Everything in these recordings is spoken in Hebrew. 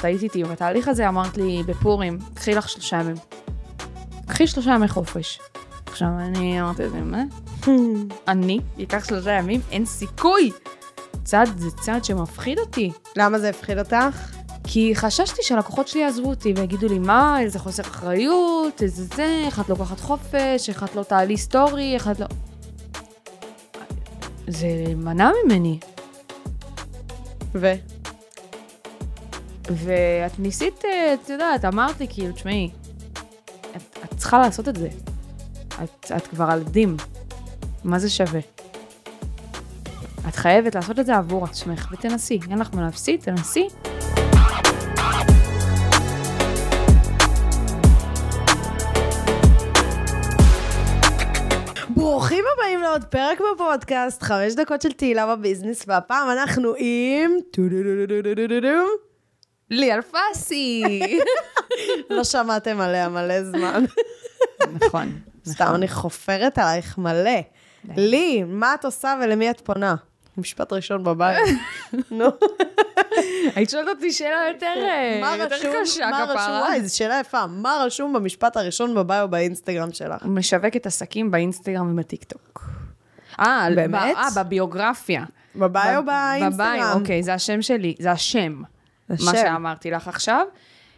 את היית איתי בתהליך הזה, אמרת לי בפורים, קחי לך שלושה ימים. קחי שלושה ימי חופש. עכשיו אני אמרתי לזה, מה? אני אקח שלושה ימים? אין סיכוי! צעד זה צעד שמפחיד אותי. למה זה הפחיד אותך? כי חששתי שהלקוחות שלי יעזבו אותי ויגידו לי, מה, איזה חוסר אחריות, איזה זה, איך את לוקחת חופש, איך את לא תעלי סטורי, איך את לא... זה מנע ממני. ו? ואת ניסית, אה, את יודעת, אמרת לי, כאילו, תשמעי, את, את צריכה לעשות את זה. את, את כבר על דים. מה זה שווה? את חייבת לעשות את זה עבור עצמך, ותנסי. אין לך מה להפסיד, תנסי. ברוכים הבאים לעוד פרק בפודקאסט, חמש דקות של תהילה בביזנס, והפעם אנחנו עם... לי אלפסי. לא שמעתם עליה מלא זמן. נכון. סתם אני חופרת עלייך מלא. לי, מה את עושה ולמי את פונה? משפט ראשון בבית. נו. היית שואלת אותי שאלה יותר אה? קשה? כפרה. וואי, זו שאלה יפה. מה רשום במשפט הראשון בביו באינסטגרם שלך? משווקת עסקים באינסטגרם ובטיקטוק. אה, באמת? אה, בביוגרפיה. בביו ב- באינסטגרם. בביו, אוקיי, זה השם שלי, זה השם. השם. מה שאמרתי לך עכשיו.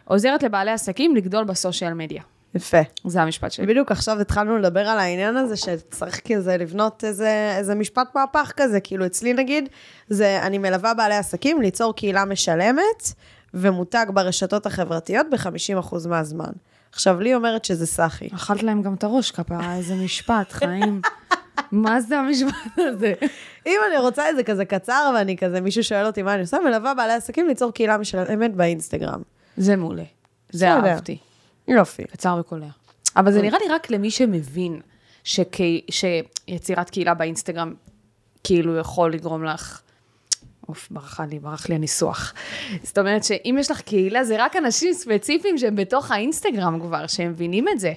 עוזרת לבעלי עסקים לגדול בסושיאל מדיה. יפה. זה המשפט שלי. בדיוק עכשיו התחלנו לדבר על העניין הזה, שצריך כזה לבנות איזה, איזה משפט מהפך כזה, כאילו אצלי נגיד, זה אני מלווה בעלי עסקים ליצור קהילה משלמת ומותג ברשתות החברתיות ב-50% מהזמן. עכשיו, לי אומרת שזה סאחי. אכלת להם גם את הראש, כפרה, איזה משפט, חיים. מה זה המשפט הזה? אם אני רוצה איזה כזה קצר, ואני כזה, מישהו שואל אותי מה אני עושה, מלווה בעלי עסקים ליצור קהילה משלמת באינסטגרם. זה מעולה. זה. אהבתי. יופי. קצר וקולע. אבל זה נראה לי רק למי שמבין שיצירת קהילה באינסטגרם כאילו יכול לגרום לך... אוף, ברחה לי, ברח לי הניסוח. זאת אומרת שאם יש לך קהילה, זה רק אנשים ספציפיים שהם בתוך האינסטגרם כבר, שהם מבינים את זה.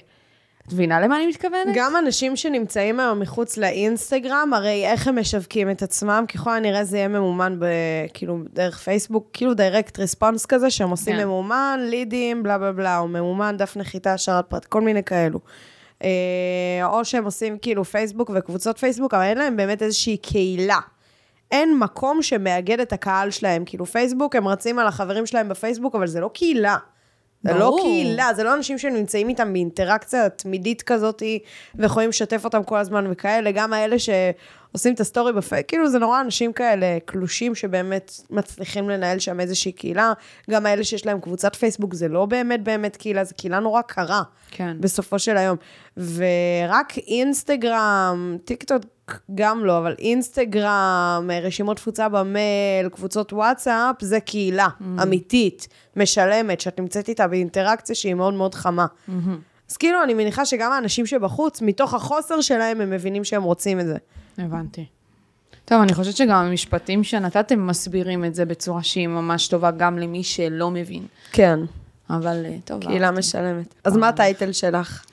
את מבינה למה אני מתכוונת? גם אנשים שנמצאים היום מחוץ לאינסטגרם, הרי איך הם משווקים את עצמם, ככל הנראה זה יהיה ממומן ב... כאילו, דרך פייסבוק, כאילו direct response כזה, שהם עושים כן. ממומן, לידים, בלה בלה בלה, או ממומן, דף נחיתה, השארת פרט, כל מיני כאלו. אה, או שהם עושים כאילו פייסבוק וקבוצות פייסבוק, אבל אין להם באמת איזושהי קהילה. אין מקום שמאגד את הקהל שלהם. כאילו פייסבוק, הם רצים על החברים שלהם בפייסבוק, אבל זה לא קהילה. זה לא. קהילה, זה לא אנשים שנמצאים איתם באינטראקציה תמידית כזאת, ויכולים לשתף אותם כל הזמן וכאלה, גם האלה שעושים את הסטורי בפייס, כאילו זה נורא אנשים כאלה קלושים שבאמת מצליחים לנהל שם איזושהי קהילה, גם האלה שיש להם קבוצת פייסבוק, זה לא באמת באמת קהילה, זה קהילה נורא קרה. כן. בסופו של היום. ורק אינסטגרם, טיק טוק גם לא, אבל אינסטגרם, רשימות תפוצה במייל, קבוצות וואטסאפ, זה קהילה Mm-hmm. אמיתית, משלמת, שאת נמצאת איתה באינטראקציה שהיא מאוד מאוד חמה. Mm-hmm. אז כאילו, אני מניחה שגם האנשים שבחוץ, מתוך החוסר שלהם, הם מבינים שהם רוצים את זה. הבנתי. טוב, אני חושבת שגם המשפטים שנתתם מסבירים את זה בצורה שהיא ממש טובה גם למי שלא מבין. כן, אבל אה, טוב. קהילה משלמת. אז מה הטייטל שלך?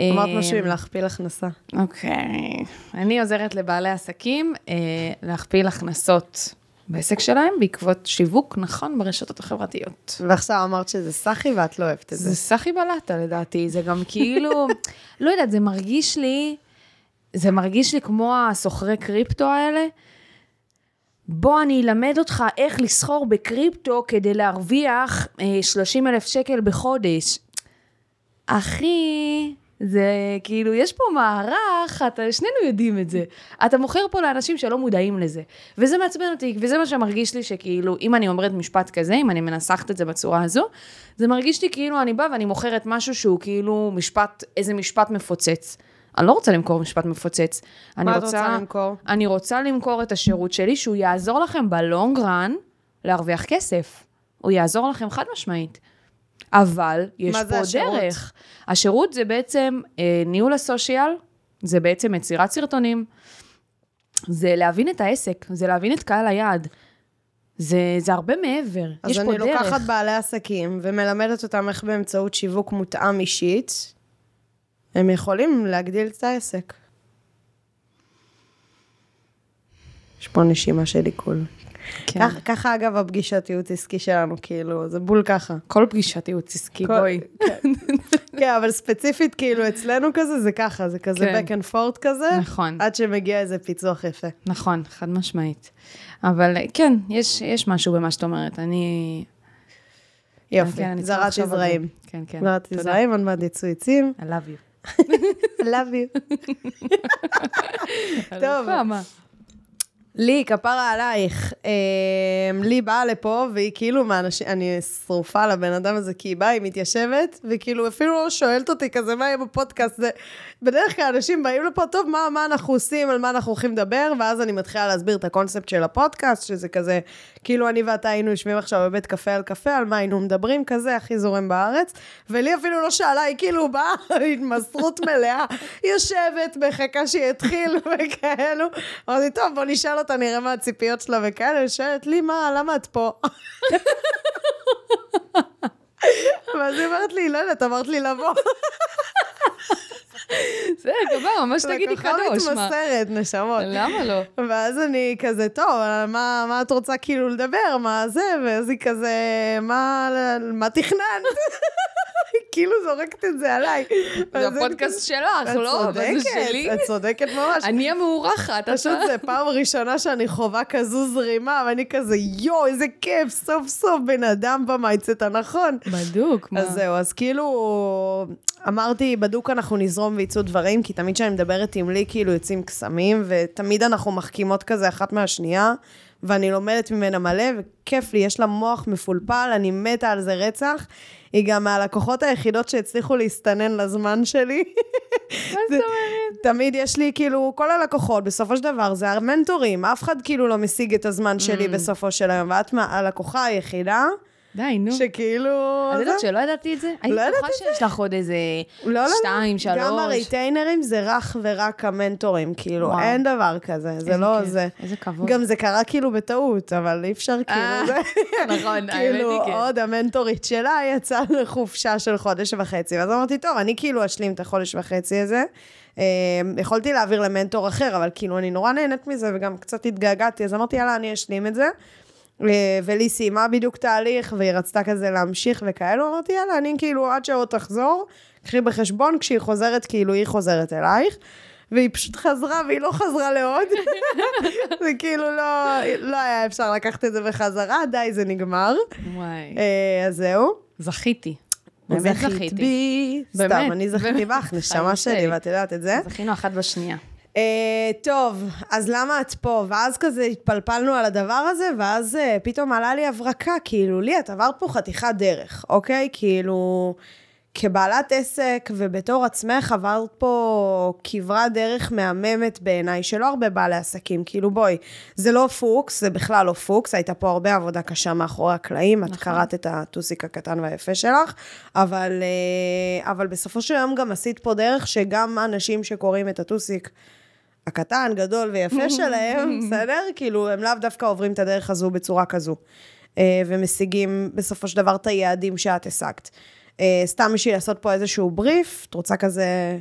אמרת אה, משהו עם להכפיל הכנסה. אוקיי. אני עוזרת לבעלי עסקים אה, להכפיל הכנסות בעסק שלהם בעקבות שיווק נכון ברשתות החברתיות. ועכשיו אמרת שזה סאחי ואת לא אוהבת את זה. זה סחי בלטה לדעתי, זה גם כאילו, לא יודעת, זה מרגיש לי, זה מרגיש לי כמו הסוחרי קריפטו האלה. בוא אני אלמד אותך איך לסחור בקריפטו כדי להרוויח אה, 30 אלף שקל בחודש. אחי, זה כאילו, יש פה מערך, אתה, שנינו יודעים את זה. אתה מוכר פה לאנשים שלא מודעים לזה. וזה מעצבן אותי, וזה מה שמרגיש לי שכאילו, אם אני אומרת משפט כזה, אם אני מנסחת את זה בצורה הזו, זה מרגיש לי כאילו אני באה ואני מוכרת משהו שהוא כאילו משפט, איזה משפט מפוצץ. אני לא רוצה למכור משפט מפוצץ. מה את רוצה למכור? אני רוצה למכור את השירות שלי, שהוא יעזור לכם בלונג רן להרוויח כסף. הוא יעזור לכם חד משמעית. אבל יש מה זה פה השירות? דרך. השירות זה בעצם אה, ניהול הסושיאל, זה בעצם יצירת סרטונים, זה להבין את העסק, זה להבין את קהל היעד. זה, זה הרבה מעבר, יש אז פה אני דרך. לוקחת בעלי עסקים ומלמדת אותם איך באמצעות שיווק מותאם אישית, הם יכולים להגדיל את העסק. יש פה נשימה של עיכול. כן. ככה- ככה אגב הפגישת ייעוץ עסקי שלנו, כאילו, זה בול ככה. כל פגישת ייעוץ עסקי, כל- בואי. כן, אבל ספציפית, כאילו, אצלנו כזה, זה ככה, זה כזה כן. back and forth כזה, נכון. עד שמגיע איזה פיצוח יפה. נכון, חד משמעית. אבל כן, יש, יש משהו במה שאת אומרת. אני... יופי, כן, זרעתי. זרעים. כן, כן. זרעתי. זרעים, עוד מעט יצאו עצים. I love you. I love you. טוב. לי, כפרה עלייך, אה, לי באה לפה, והיא כאילו מהאנשים, אני שרופה על הבן אדם הזה, כי היא באה, היא מתיישבת, וכאילו אפילו לא שואלת אותי כזה, מה יהיה בפודקאסט, זה... בדרך כלל אנשים באים לפה, טוב, מה, מה אנחנו עושים, על מה אנחנו הולכים לדבר, ואז אני מתחילה להסביר את הקונספט של הפודקאסט, שזה כזה, כאילו אני ואתה היינו יושבים עכשיו בבית קפה על קפה, על מה היינו מדברים, כזה, הכי זורם בארץ, ולי אפילו לא שאלה, היא כאילו באה, התמסרות מלאה, יושבת, מחכה שיתחיל וכאלו. אמרתי, טוב, בוא נשאל אותה, נראה מה הציפיות שלה וכאלה, היא שואלת לי, מה, למה את פה? ואז היא אומרת לי, לא יודעת, אמרת לי לבוא. זה, גבר, ממש תגידי לקוחה קדוש, מה? מתמסרת, נשמות. למה לא? ואז אני כזה, טוב, מה, מה את רוצה כאילו לדבר, מה זה? ואז היא כזה, מה, מה תכננת? כאילו זורקת את זה עליי. זה הפודקאסט שלך, את לא? זה צודקת. את צודקת ממש. אני המאורחת, פשוט. זה פעם ראשונה שאני חווה כזו זרימה, ואני כזה, יואו, איזה כיף, סוף סוף בן אדם במייצט הנכון. בדוק, מה? אז זהו, אז כאילו, אמרתי, בדוק אנחנו נזרום ויצאו דברים, כי תמיד כשאני מדברת עם לי, כאילו יוצאים קסמים, ותמיד אנחנו מחכימות כזה אחת מהשנייה, ואני לומדת ממנה מלא, וכיף לי, יש לה מוח מפולפל, אני מתה על זה רצח. היא גם מהלקוחות היחידות שהצליחו להסתנן לזמן שלי. מה זאת אומרת? תמיד יש לי, כאילו, כל הלקוחות, בסופו של דבר, זה המנטורים, אף אחד כאילו לא משיג את הזמן שלי בסופו של היום, ואת הלקוחה היחידה, די, נו. שכאילו... את זה- יודעת שלא ידעתי את זה? הייתי לא בטוחה שיש לך עוד איזה לא, לא, לא. שתיים, שלוש. גם הריטיינרים זה רך ורק המנטורים, כאילו, וואו. אין דבר כזה, זה לא כיף, זה. איזה כבוד. גם זה קרה כאילו בטעות, אבל אי אפשר אה, כאילו, זה... נכון, האמת כאילו, היא כן. עוד המנטורית שלה יצאה לחופשה של חודש וחצי, ואז אמרתי, טוב, אני כאילו אשלים את החודש וחצי הזה. אה, יכולתי להעביר למנטור אחר, אבל כאילו, אני נורא נהנית מזה, וגם קצת התגעגעתי, אז אמרתי, יאללה, אני אשלים את זה. אה, ולי סיימה בדיוק תהליך, והיא רצתה כזה להמשיך וכאלו, אמרתי, יאללה, אני כאילו, עד שעוד תחזור, קחי בחשבון, כשהיא חוזרת, כאילו, היא חוזרת אלייך. והיא פשוט חזרה, והיא לא חזרה לעוד. זה כאילו לא, לא היה אפשר לקחת את זה בחזרה, די, זה נגמר. וואי. אה, אז זהו. זכיתי. באמת זכית זכיתי. בי. באמת, סתם, אני זכיתי. בך, נשמה שלי. ואת יודעת את זה. זכינו אחת בשנייה. אה, טוב, אז למה את פה? ואז כזה התפלפלנו על הדבר הזה, ואז אה, פתאום עלה לי הברקה, כאילו, לי, את עברת פה חתיכת דרך, אוקיי? כאילו, כבעלת עסק ובתור עצמך עברת פה כברת דרך מהממת בעיניי, שלא הרבה בעלי עסקים, כאילו בואי, זה לא פוקס, זה בכלל לא פוקס, הייתה פה הרבה עבודה קשה מאחורי הקלעים, את נכון. קראת את הטוסיק הקטן והיפה שלך, אבל, אה, אבל בסופו של יום גם עשית פה דרך שגם אנשים שקוראים את הטוסיק, הקטן, גדול ויפה שלהם, בסדר? כאילו, הם לאו דווקא עוברים את הדרך הזו בצורה כזו. אה, ומשיגים בסופו של דבר את היעדים שאת השגת. אה, סתם בשביל לעשות פה איזשהו בריף, את רוצה כזה...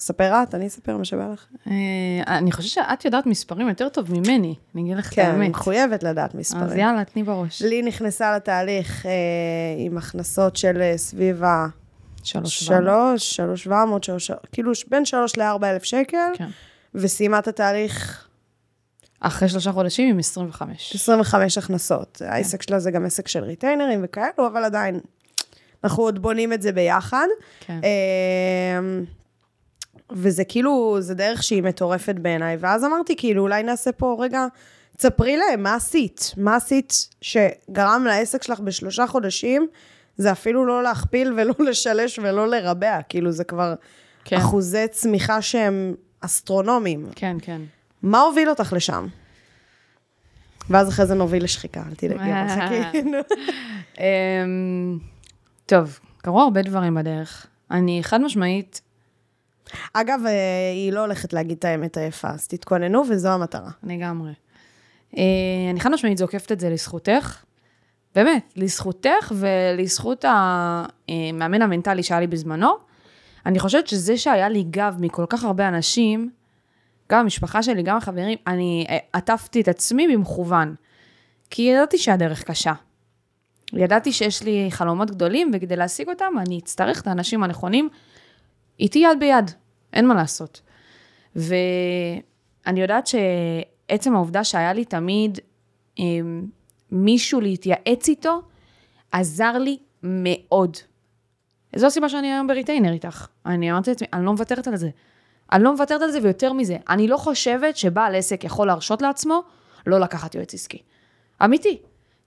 לספר את? אני אספר מה שבא לך. אה, אני חושבת שאת יודעת מספרים יותר טוב ממני, אני אגיד לך את כן, אני האמת. מחויבת לדעת מספרים. אז יאללה, תני בראש. לי נכנסה לתהליך עם הכנסות של סביב ה... שלוש. שלוש, שלוש... כאילו בין שלוש לארבע אלף שקל, כן. וסיימה את התהליך אחרי שלושה חודשים עם 25. 25 הכנסות. כן. העסק שלה זה גם עסק של ריטיינרים וכאלו, אבל עדיין, אנחנו עוד בונים את זה ביחד. כן. אמ, וזה כאילו, זה דרך שהיא מטורפת בעיניי. ואז אמרתי, כאילו, אולי נעשה פה רגע, תספרי להם, מה עשית? מה עשית שגרם לעסק שלך בשלושה חודשים? זה אפילו לא להכפיל ולא לשלש ולא לרבע, כאילו, זה כבר כן. אחוזי צמיחה שהם אסטרונומיים. כן, כן. מה הוביל אותך לשם? ואז אחרי זה נוביל לשחיקה, אל תדאגי, אבל חכי. נו. אמ, טוב, קרו הרבה דברים בדרך. אני חד משמעית, אגב, אה, היא לא הולכת להגיד את האמת היפה, אז תתכוננו, וזו המטרה. לגמרי. אה, אני חד משמעית זוקפת את זה לזכותך. באמת, לזכותך ולזכות המאמן המנטלי שהיה לי בזמנו. אני חושבת שזה שהיה לי גב מכל כך הרבה אנשים, גם המשפחה שלי, גם החברים, אני אה, עטפתי את עצמי במכוון. כי ידעתי שהדרך קשה. ידעתי שיש לי חלומות גדולים, וכדי להשיג אותם, אני אצטרך את האנשים הנכונים איתי יד ביד, אין מה לעשות. ואני יודעת שעצם העובדה שהיה לי תמיד אה, מישהו להתייעץ איתו, עזר לי מאוד. זו הסיבה שאני היום בריטיינר איתך. אני אמרתי לעצמי, אני לא מוותרת על זה. אני לא מוותרת על זה, ויותר מזה, אני לא חושבת שבעל עסק יכול להרשות לעצמו לא לקחת יועץ עסקי. אמיתי.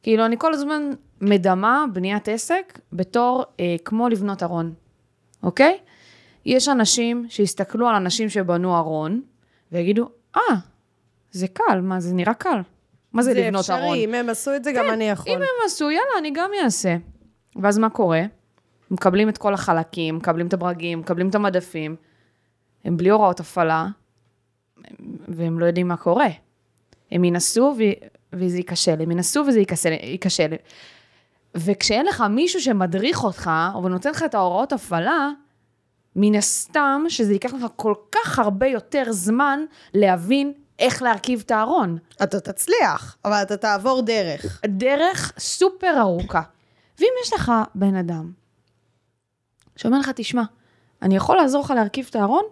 כאילו, אני כל הזמן מדמה בניית עסק בתור אה, כמו לבנות ארון, אוקיי? יש אנשים שיסתכלו על אנשים שבנו ארון, ויגידו, אה, זה קל, מה, זה נראה קל. מה זה, זה לבנות אפשרי, ארון? אם הם עשו את זה, גם כן, אני יכול. אם הם עשו, יאללה, אני גם אעשה. ואז מה קורה? מקבלים את כל החלקים, מקבלים את הברגים, מקבלים את המדפים, הם בלי הוראות הפעלה, והם לא יודעים מה קורה. הם ינסו ו... וזה ייכשל, הם ינסו וזה ייכשל. וכשאין לך מישהו שמדריך אותך, או נותן לך את ההוראות הפעלה, מן הסתם שזה ייקח לך כל כך הרבה יותר זמן להבין איך להרכיב את הארון. אתה תצליח, אבל אתה תעבור דרך. דרך סופר ארוכה. ואם יש לך בן אדם שאומר לך, תשמע, אני יכול לעזור לך להרכיב את הארון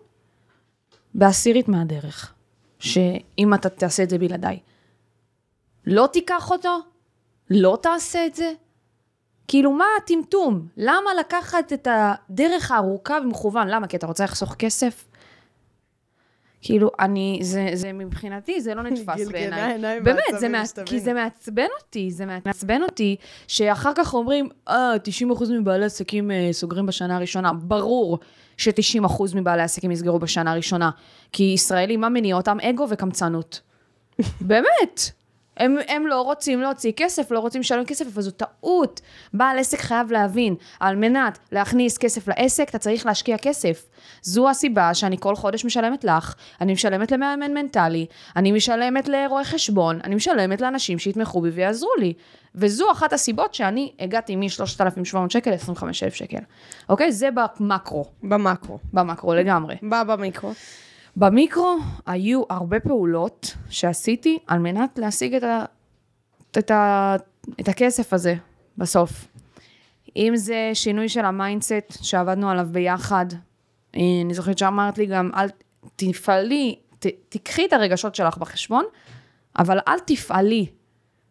בעשירית מהדרך, שאם אתה תעשה את זה בלעדיי. לא תיקח אותו? לא תעשה את זה? כאילו, מה הטמטום? למה לקחת את הדרך הארוכה במכוון? למה? כי אתה רוצה לחסוך כסף? כאילו, אני, זה, זה מבחינתי, זה לא נתפס בעיניי. באמת, זה שתביני. כי זה מעצבן אותי, זה מעצבן אותי, שאחר כך אומרים, אה, 90% מבעלי עסקים אה, סוגרים בשנה הראשונה. ברור ש-90% מבעלי עסקים יסגרו בשנה הראשונה. כי ישראלים, מה מניע אותם? אגו וקמצנות. באמת. הם, הם לא רוצים להוציא כסף, לא רוצים לשלם כסף, אבל זו טעות. בעל עסק חייב להבין, על מנת להכניס כסף לעסק, אתה צריך להשקיע כסף. זו הסיבה שאני כל חודש משלמת לך, אני משלמת למאמן מנטלי, אני משלמת לרואי חשבון, אני משלמת לאנשים שיתמכו בי ויעזרו לי. וזו אחת הסיבות שאני הגעתי מ-3,700 שקל ל-25,000 שקל. אוקיי? זה במקרו, במקרו. במקרו לגמרי. בא במיקרו. במיקרו היו הרבה פעולות שעשיתי על מנת להשיג את, ה, את, ה, את הכסף הזה בסוף. אם זה שינוי של ה mindset שעבדנו עליו ביחד, אה, אני זוכרת שאמרת לי גם, אל תפעלי, ת, תיקחי את הרגשות שלך בחשבון, אבל אל תפעלי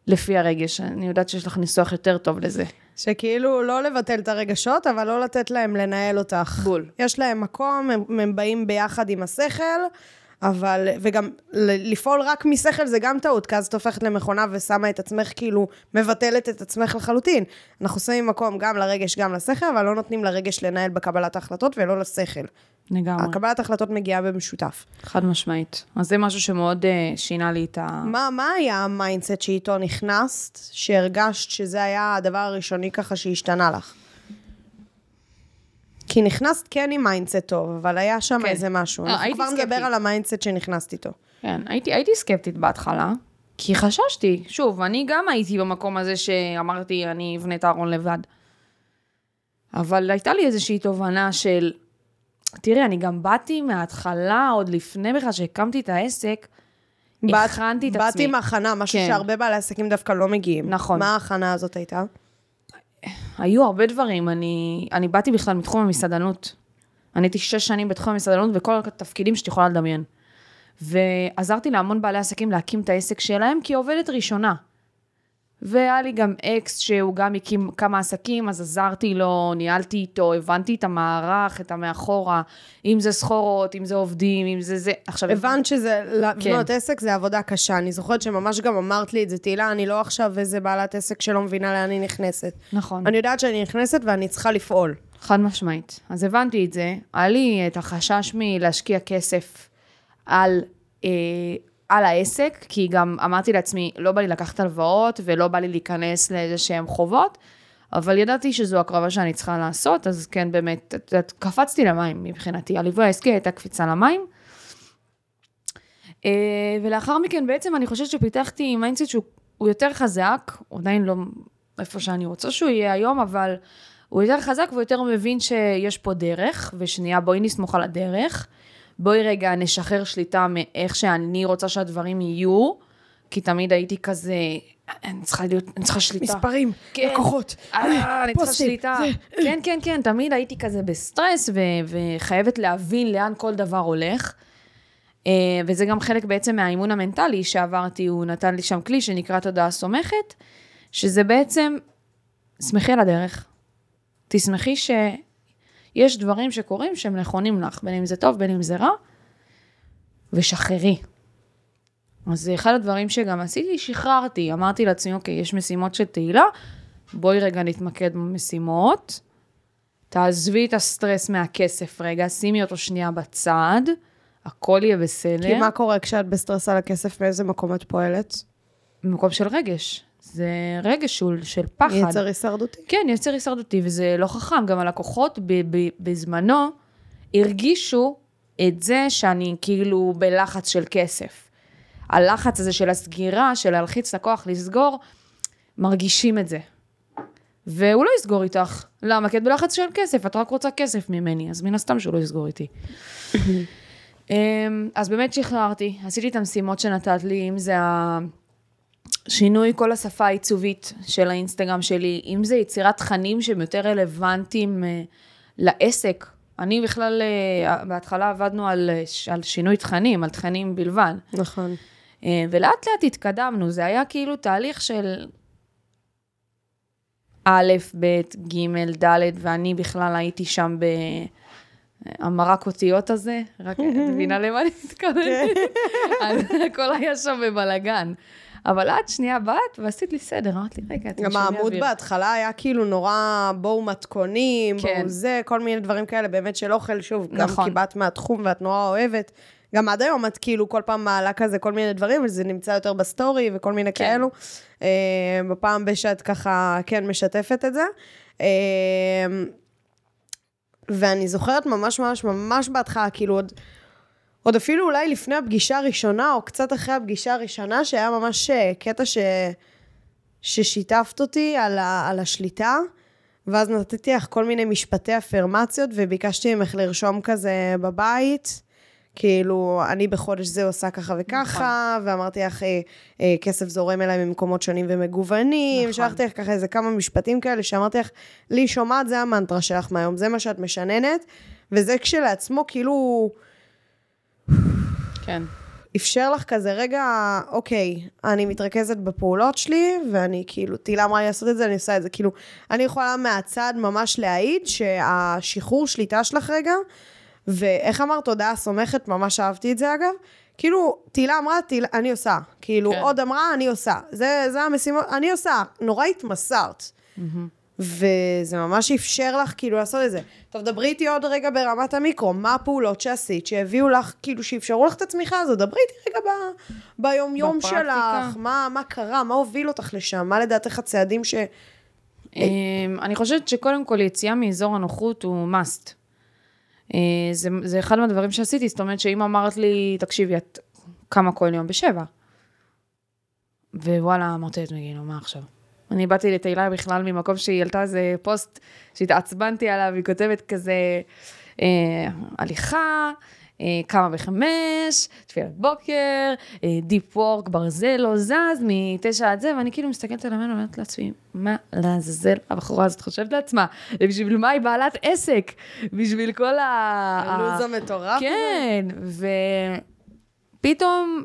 לפי הרגש. אני יודעת שיש לך ניסוח יותר טוב לזה. שכאילו לא לבטל את הרגשות, אבל לא לתת להם לנהל אותך. בול. יש להם מקום, הם, הם באים ביחד עם השכל, אבל, וגם לפעול רק משכל זה גם טעות, כי אז את הופכת למכונה ושמה את עצמך, כאילו, מבטלת את עצמך לחלוטין. אנחנו שמים מקום גם לרגש, גם לשכל, אבל לא נותנים לרגש לנהל בקבלת ההחלטות ולא לשכל. לגמרי. הקבלת החלטות מגיעה במשותף. חד משמעית. אז זה משהו שמאוד uh, שינה לי את ה... מה, מה היה ה mindset שאיתו נכנסת, שהרגשת שזה היה הדבר הראשוני ככה שהשתנה לך? כי נכנסת כן עם mindset טוב, אבל היה שם כן. איזה משהו. לא, אנחנו כבר נדבר. על ה mindset שנכנסת איתו. כן, הייתי, הייתי סקפטית בהתחלה, כי חששתי. שוב, אני גם הייתי במקום הזה שאמרתי, אני אבנה את הארון לבד. אבל הייתה לי איזושהי תובנה של, תראי, אני גם באתי מההתחלה, עוד לפני בכלל שהקמתי את העסק, באת- הכנתי את באתי עצמי. עם הכנה, משהו כן. שהרבה בעלי עסקים דווקא לא מגיעים. נכון. מה ההכנה הזאת הייתה? היו הרבה דברים, אני, אני באתי בכלל מתחום המסעדנות. אני הייתי שש שנים בתחום המסעדנות וכל התפקידים שאת יכולה לדמיין. ועזרתי להמון בעלי עסקים להקים את העסק שלהם כעובדת ראשונה. והיה לי גם אקס שהוא גם הקים כמה עסקים, אז עזרתי לו, ניהלתי איתו, הבנתי את המערך, את המאחורה, אם זה סחורות, אם זה עובדים, אם זה זה. עכשיו, הבנת שזה, לבנות כן. עסק זה עבודה קשה. אני זוכרת שממש גם אמרת לי את זה, תהילה, אני לא עכשיו איזה בעלת עסק שלא מבינה לאן היא נכנסת. נכון. אני יודעת שאני נכנסת ואני צריכה לפעול. חד משמעית. אז הבנתי את זה. היה לי את החשש מלהשקיע כסף על, אה, על העסק, כי גם אמרתי לעצמי, לא בא לי לקחת הלוואות ולא בא לי להיכנס לאיזה שהם חובות, אבל ידעתי שזו הקרבה שאני צריכה לעשות, אז כן, באמת, את יודעת, קפצתי למים מבחינתי. הליווי העסקי הייתה קפיצה למים. אה, ולאחר מכן, בעצם אני חושבת שפיתחתי mindset שהוא הוא יותר חזק, הוא עדיין לא איפה שאני רוצה שהוא יהיה היום, אבל הוא יותר חזק והוא יותר מבין שיש פה דרך, ושנייה, בואי נסמוך על הדרך. בואי רגע נשחרר שליטה מאיך שאני רוצה שהדברים יהיו, כי תמיד הייתי כזה, אני צריכה להיות, אני צריכה שליטה. מספרים, כן. לקוחות. אה, אני צריכה שליטה. זה. כן, כן, כן, תמיד הייתי כזה בסטרס, ו- וחייבת להבין לאן כל דבר הולך. אה, וזה גם חלק בעצם מהאימון המנטלי שעברתי, הוא נתן לי שם כלי שנקרא תודעה סומכת, שזה בעצם, שמחי על הדרך. תשמחי שיש דברים שקורים שהם נכונים לך, בין אם זה טוב, בין אם זה רע, ושחררי. אז זה אחד הדברים שגם עשיתי, שחררתי. אמרתי לעצמי, אוקיי, יש משימות של תהילה, בואי רגע נתמקד במשימות. תעזבי את הסטרס מהכסף רגע, שימי אותו שנייה בצד, הכל יהיה בסדר. כי מה קורה כשאת בסטרס על הכסף, באיזה מקום את פועלת? במקום של רגש. זה רגש של, של פחד. יצר הישרדותי. כן, יצר הישרדותי, וזה לא חכם. גם הלקוחות ב- ב- בזמנו הרגישו את זה שאני כאילו בלחץ של כסף. הלחץ הזה של הסגירה, של להלחיץ לקוח לסגור, מרגישים את זה. והוא לא יסגור איתך. למה? כי את בלחץ של כסף, את רק רוצה כסף ממני, אז מן הסתם שהוא לא יסגור איתי. אמ, אז באמת שחררתי, עשיתי את המשימות שנתת לי, אם זה ה... שינוי כל השפה העיצובית של האינסטגרם שלי, אם זה יצירת תכנים שהם יותר רלוונטיים אה, לעסק. אני בכלל, אה, בהתחלה עבדנו על, אה, על שינוי תכנים, על תכנים בלבד. נכון. ולאט לאט התקדמנו, זה היה כאילו תהליך של א', ב', ג', ד', ואני בכלל הייתי שם בהמרק אותיות הזה, רק את מבינה למה אני מתכוונת? אז הכל היה שם בבלגן. אבל את שנייה באת ועשית לי סדר, אמרת לי, רגע, גם תנשמי העמוד אוויר." בהתחלה היה כאילו נורא בואו מתכונים, כן. בואו זה, כל מיני דברים כאלה, באמת של אוכל, שוב, גם נכון. כי באת מהתחום ואת נורא אוהבת. גם עד היום את כאילו כל פעם מעלה כזה כל מיני דברים, וזה נמצא יותר בסטורי וכל מיני כן. כאלו. אה, בפעם בשאת ככה כן משתפת את זה. אה, ואני זוכרת ממש ממש ממש בהתחלה, כאילו עוד, עוד אפילו אולי לפני הפגישה הראשונה, או קצת אחרי הפגישה הראשונה, שהיה ממש אה, קטע ש... ששיתפת אותי על, ה... על השליטה, ואז נתתי לך כל מיני משפטי אפרמציות, וביקשתי ממך לרשום כזה בבית. כאילו, אני בחודש זה עושה ככה וככה, ואמרתי לך, אה, אה, כסף זורם אליי ממקומות שונים ומגוונים. נכון. שלחתי לך ככה איזה כמה משפטים כאלה, שאמרתי לך, לי שומעת, זה המנטרה שלך מהיום, זה מה שאת משננת, וזה כשלעצמו, כאילו, כן. אפשר לך כזה, רגע, אוקיי, אני מתרכזת בפעולות שלי, ואני כאילו, תהילה אמרה לי לעשות את זה, אני עושה את זה. כאילו, אני יכולה מהצד ממש להעיד שהשחרור שליטה שלך רגע, ואיך אמרת, תודעה סומכת, ממש אהבתי את זה אגב. כאילו, תהילה אמרה, תהילה, אני עושה. כאילו, כן. עוד אמרה, אני עושה. זה, זה המשימות, אני עושה. נורא התמסרת. וזה ממש אפשר לך כאילו לעשות את זה. טוב, דברי איתי עוד רגע ברמת המיקרו, מה הפעולות שעשית שהביאו לך, כאילו שאפשרו לך את הצמיחה הזאת, דברי איתי רגע ב, ביום-יום בפרקטיקה. שלך, מה, מה קרה, מה הוביל אותך לשם, מה לדעתך הצעדים ש... אמ, אני חושבת שקודם כל יציאה מאזור הנוחות הוא must. אה, זה, זה אחד מהדברים שעשיתי, זאת אומרת שאם אמרת לי, תקשיבי, את קמה כל יום בשבע. ווואלה, אמרתי לעצמי, כאילו, מה עכשיו? אני באתי לתהילה בכלל ממקום שהיא העלתה איזה פוסט שהתעצבנתי עליו, היא כותבת כזה, אה, הליכה, אה, קמה בחמש, תפילת בוקר, אה, דיפ וורק, ברזל לא זז, מתשע עד זה, ואני כאילו מסתכלת על המנו ואומרת לעצמי, מה לעזאזל הבחורה הזאת חושבת לעצמה? בשביל מה היא בעלת עסק? בשביל כל ה... הלו"ז המטורף. כן, ופתאום,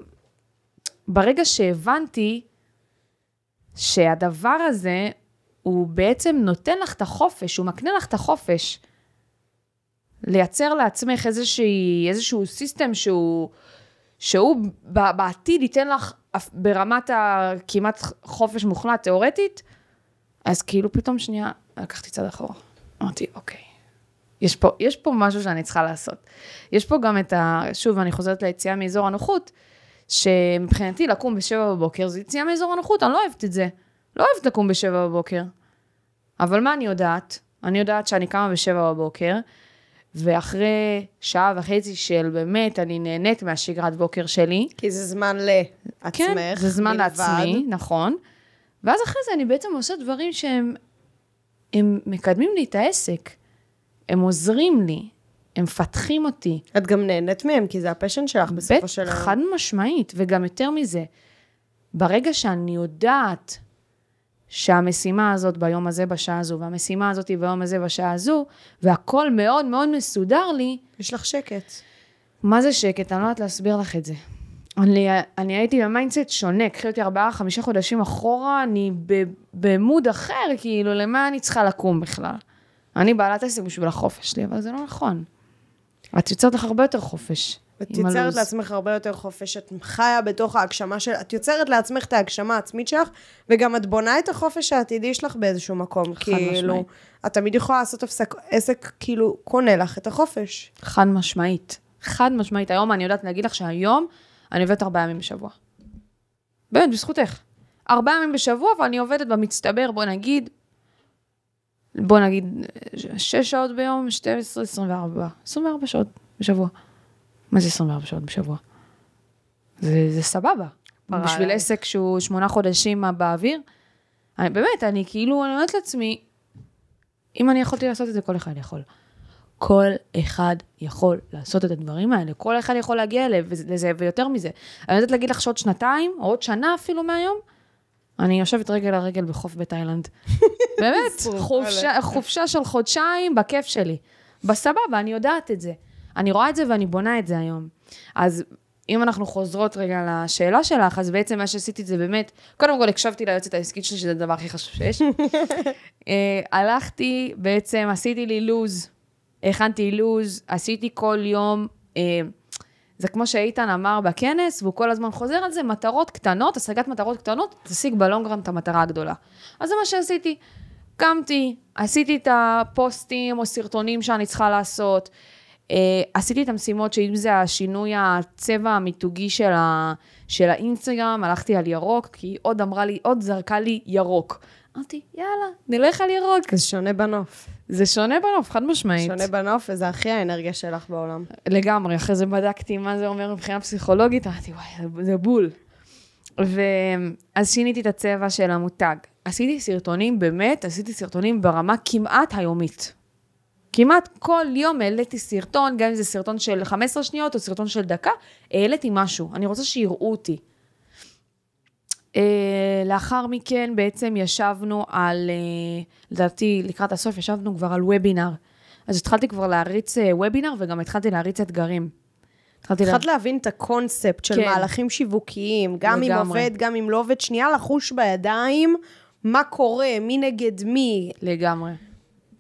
ברגע שהבנתי שהדבר הזה, הוא בעצם נותן לך את החופש, הוא מקנה לך את החופש. לייצר לעצמך איזושהי, איזשהו סיסטם שהוא, שהוא בעתיד ייתן לך ברמת הכמעט חופש מוחלט, תיאורטית, אז כאילו פתאום שנייה, לקחתי צעד אחורה. אמרתי, אוקיי, יש פה, יש פה משהו שאני צריכה לעשות. יש פה גם את ה... שוב, אני חוזרת ליציאה מאזור הנוחות, שמבחינתי לקום בשבע בבוקר זה יציאה מאזור הנוחות, אני לא אוהבת את זה. לא אוהבת לקום בשבע בבוקר. אבל מה אני יודעת? אני יודעת שאני קמה בשבע בבוקר, ואחרי שעה וחצי של באמת, אני נהנית מהשגרת בוקר שלי. כי זה זמן לעצמך. כן, זה זמן בלבד. לעצמי, נכון. ואז אחרי זה אני בעצם עושה דברים שהם הם מקדמים לי את העסק. הם עוזרים לי, הם מפתחים אותי. את גם נהנית מהם, כי זה הפשן שלך בסופו של בטח, היום. חד משמעית, וגם יותר מזה. ברגע שאני יודעת שהמשימה הזאת ביום הזה בשעה הזו, והמשימה הזאת ביום הזה בשעה הזו, והכל מאוד מאוד מסודר לי, יש לך שקט. מה זה שקט? אני לא יודעת להסביר לך את זה. אני, אני הייתי ב mindset שונה, קחי אותי ארבעה, חמישה חודשים אחורה, אני ב mode אחר, כאילו, למה אני צריכה לקום בכלל? אני בעלת עסק בשביל החופש שלי, אבל זה לא נכון. את יוצרת לך הרבה יותר חופש. את יוצרת הלו"ז. לעצמך הרבה יותר חופש, את חיה בתוך ההגשמה של... את יוצרת לעצמך את ההגשמה העצמית שלך, וגם את בונה את החופש העתידי שלך באיזשהו מקום. כאילו, משמעית. את תמיד יכולה לעשות הפסק, עסק, כאילו, קונה לך את החופש. חד משמעית. חד משמעית. היום אני יודעת להגיד לך שהיום אני עובדת ארבעה ימים בשבוע. באמת, בזכותך. ארבעה ימים בשבוע, ואני עובדת במצטבר, בוא נגיד, בוא נגיד, שש שעות ביום, 12, 24. 24 שעות בשבוע. מה זה 24 שעות בשבוע? זה, זה סבבה. בשביל עליי. עסק שהוא שמונה חודשים באוויר. אני, באמת, אני כאילו, אני אומרת לעצמי, אם אני יכולתי לעשות את זה, כל אחד יכול. כל אחד יכול לעשות את הדברים האלה, כל אחד יכול להגיע לזה, ויותר מזה. אני יודעת להגיד לך שעוד שנתיים, או עוד שנה אפילו מהיום, אני יושבת רגל על רגל בחוף בתאילנד. באמת, חופשה, חופשה של חודשיים בכיף שלי. בסבבה, אני יודעת את זה. אני רואה את זה ואני בונה את זה היום. אז אם אנחנו חוזרות רגע לשאלה שלך, אז בעצם מה שעשיתי זה באמת, קודם כל הקשבתי ליועצת העסקית שלי, שזה הדבר הכי חשוב שיש. אה, הלכתי, בעצם עשיתי לי לוז, הכנתי לוז, עשיתי כל יום, אה, זה כמו שאיתן אמר בכנס, והוא כל הזמן חוזר על זה, מטרות קטנות, השגת מטרות קטנות, תשיג בלונגרם את המטרה הגדולה. אז זה מה שעשיתי. קמתי, עשיתי את הפוסטים או סרטונים שאני צריכה לעשות, אה, עשיתי את המשימות, שאם זה השינוי הצבע המיתוגי של, ה, של האינסטגרם, הלכתי על ירוק, כי היא עוד אמרה לי, עוד זרקה לי ירוק. אמרתי, יאללה, נלך על ירוק. זה שונה בנוף. זה שונה בנוף, חד משמעית. שונה בנוף, וזה הכי האנרגיה שלך בעולם. לגמרי, אחרי זה בדקתי מה זה אומר מבחינה פסיכולוגית, אמרתי, וואי, זה- בול. ואז שיניתי את הצבע של המותג. עשיתי סרטונים, באמת, עשיתי סרטונים ברמה כמעט היומית. כמעט כל יום העליתי סרטון, גם אם זה סרטון של 15 שניות או סרטון של דקה, העליתי משהו. אני רוצה שיראו אותי. אה, לאחר מכן בעצם ישבנו על, אה, לדעתי לקראת הסוף ישבנו כבר על וובינר. אז התחלתי כבר להריץ אה, וובינר וגם התחלתי להריץ אתגרים. התחלתי לה... להבין את הקונספט של כן. מהלכים שיווקיים, גם אם לגמרי. עובד, גם אם לא עובד, שנייה לחוש בידיים מה קורה, מי נגד מי. לגמרי.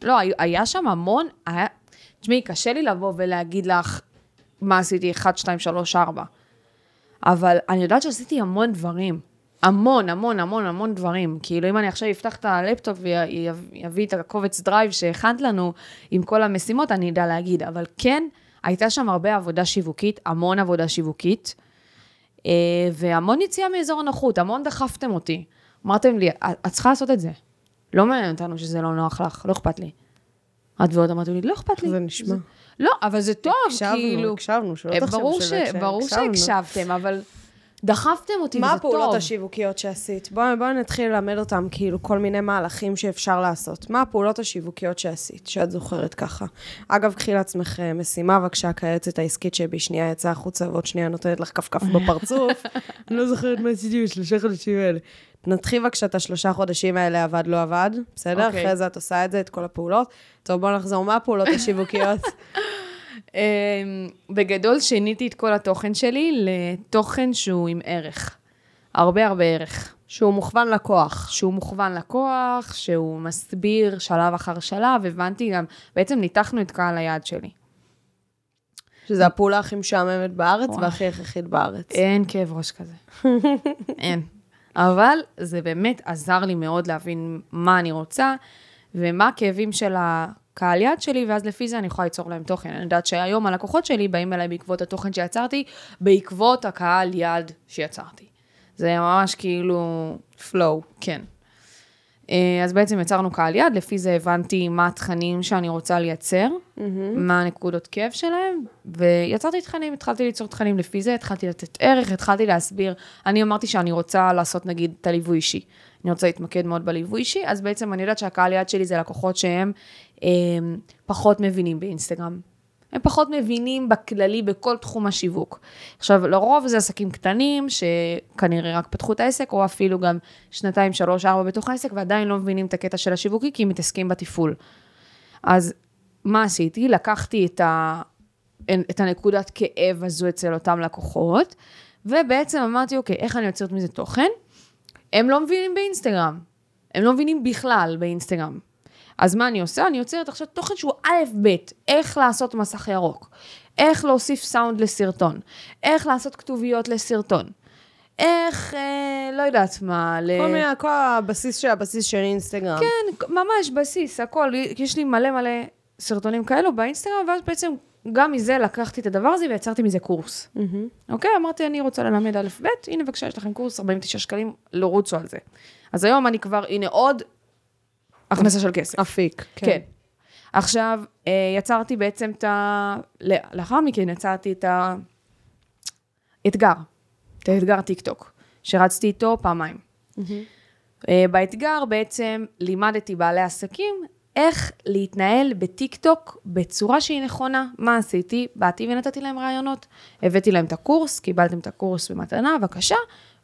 לא, היה- היה שם המון, היה... תשמעי, קשה לי לבוא ולהגיד לך מה עשיתי 1, 2, 3, 4. אבל אני יודעת שעשיתי המון דברים. המון, המון, המון, המון דברים. כאילו, אם אני עכשיו אפתח את הלפטופ ויביא את הקובץ Drive שהכנת לנו עם כל המשימות, אני אדע להגיד. אבל כן, הייתה שם הרבה עבודה שיווקית, המון עבודה שיווקית, אה, והמון יציאה מאזור הנוחות, המון דחפתם אותי. אמרתם לי, "את- צריכה לעשות את זה. לא מעניין אותנו שזה לא נוח לך, לא אכפת לי. את ועוד אמרתם לי, לא אכפת לי. זה נשמע. לא, אבל זה טוב, הקשבנו, כאילו. הקשבנו, שלא אה, תחשבו ברור שלא ש- הקשבנו. ברור הקשבנו. שהקשבתם, אבל דחפתם אותי, מה וזה הפעולות טוב. השיווקיות שעשית? בואי בוא נתחיל ללמד אותם כאילו כל מיני מהלכים שאפשר לעשות. מה הפעולות השיווקיות שעשית, שאת זוכרת ככה? אגב, קחי לעצמך אה, משימה, בבקשה, כיועצת העסקית שבשנייה יצאה החוצה ועוד שנייה נותנת לך כפכף בפרצוף. אני לא זוכרת מה עשיתי בשלושה חודשים האלה. תנתחי בבקשה את השלושה חודשים האלה, עבד, לא עבד, בסדר? אוקיי. אחרי זה את עושה את זה, את כל הפעולות. טוב, בואו נחזור, מה הפעולות השיווקיות? אמ, בגדול שיניתי את כל התוכן שלי לתוכן שהוא עם ערך. הרבה הרבה ערך. שהוא מוכוון לקוח. שהוא מוכוון לקוח, שהוא מסביר שלב אחר שלב, הבנתי גם, בעצם ניתחנו את קהל היעד שלי. שזה הפעולה הכי משעממת בארץ וואי. והכי הכרחית בארץ. אין כאב ראש כזה. אין. אבל זה באמת עזר לי מאוד להבין מה אני רוצה, ומה הכאבים של הקהל יד שלי, ואז לפי זה אני יכולה ליצור להם תוכן. אני יודעת שהיום הלקוחות שלי באים אליי בעקבות התוכן שיצרתי, בעקבות הקהל יד שיצרתי. זה ממש כאילו flow, כן. אה, אז בעצם יצרנו קהל יד, לפי זה הבנתי מה התכנים שאני רוצה לייצר, מה הנקודות כאב שלהם, ויצרתי תכנים, התחלתי ליצור תכנים לפי זה, התחלתי לתת ערך, התחלתי להסביר. אני אמרתי שאני רוצה לעשות נגיד את הליווי אישי. אני רוצה להתמקד מאוד בליווי אישי, אז בעצם אני יודעת שהקהל יד שלי זה לקוחות שהם אה, פחות מבינים באינסטגרם. הם פחות מבינים בכללי בכל תחום השיווק. עכשיו, לרוב זה עסקים קטנים, שכנראה רק פתחו את העסק, או אפילו גם שנתיים, שלוש, ארבע בתוך העסק, ועדיין לא מבינים את הקטע של השיווקי, כי הם מתעסקים בתפעול. אז מה עשיתי? לקחתי את, ה... את הנקודת כאב הזו אצל אותם לקוחות, ובעצם אמרתי, אוקיי, איך אני יוצרת מזה תוכן? הם לא מבינים באינסטגרם. הם לא מבינים בכלל באינסטגרם. אז מה אני עושה? אני יוצרת עכשיו תוכן שהוא א'-ב', איך לעשות מסך ירוק, איך להוסיף סאונד לסרטון, איך לעשות כתוביות לסרטון, איך, אה, לא יודעת מה, ל... כל מיני, כל הבסיס של הבסיס של אינסטגרם. כן, ממש בסיס, הכל. יש לי מלא מלא סרטונים כאלו באינסטגרם, ואז בעצם גם מזה לקחתי את הדבר הזה ויצרתי מזה קורס. Mm-hmm. אוקיי? אמרתי, אני רוצה ללמד א', ב', הנה בבקשה, יש לכם קורס, 49 שקלים, לא רוצו על זה. אז היום אני כבר, הנה עוד הכנסה של כסף. אפיק, כן. כן. עכשיו, אה, יצרתי בעצם את ה... לאחר מכן יצרתי את האתגר, את האתגר טיקטוק, שרצתי איתו פעמיים. אה, באתגר בעצם לימדתי בעלי עסקים איך להתנהל בטיקטוק בצורה שהיא נכונה. מה עשיתי? באתי ונתתי להם רעיונות. הבאתי להם את הקורס, קיבלתם את הקורס במתנה, בבקשה,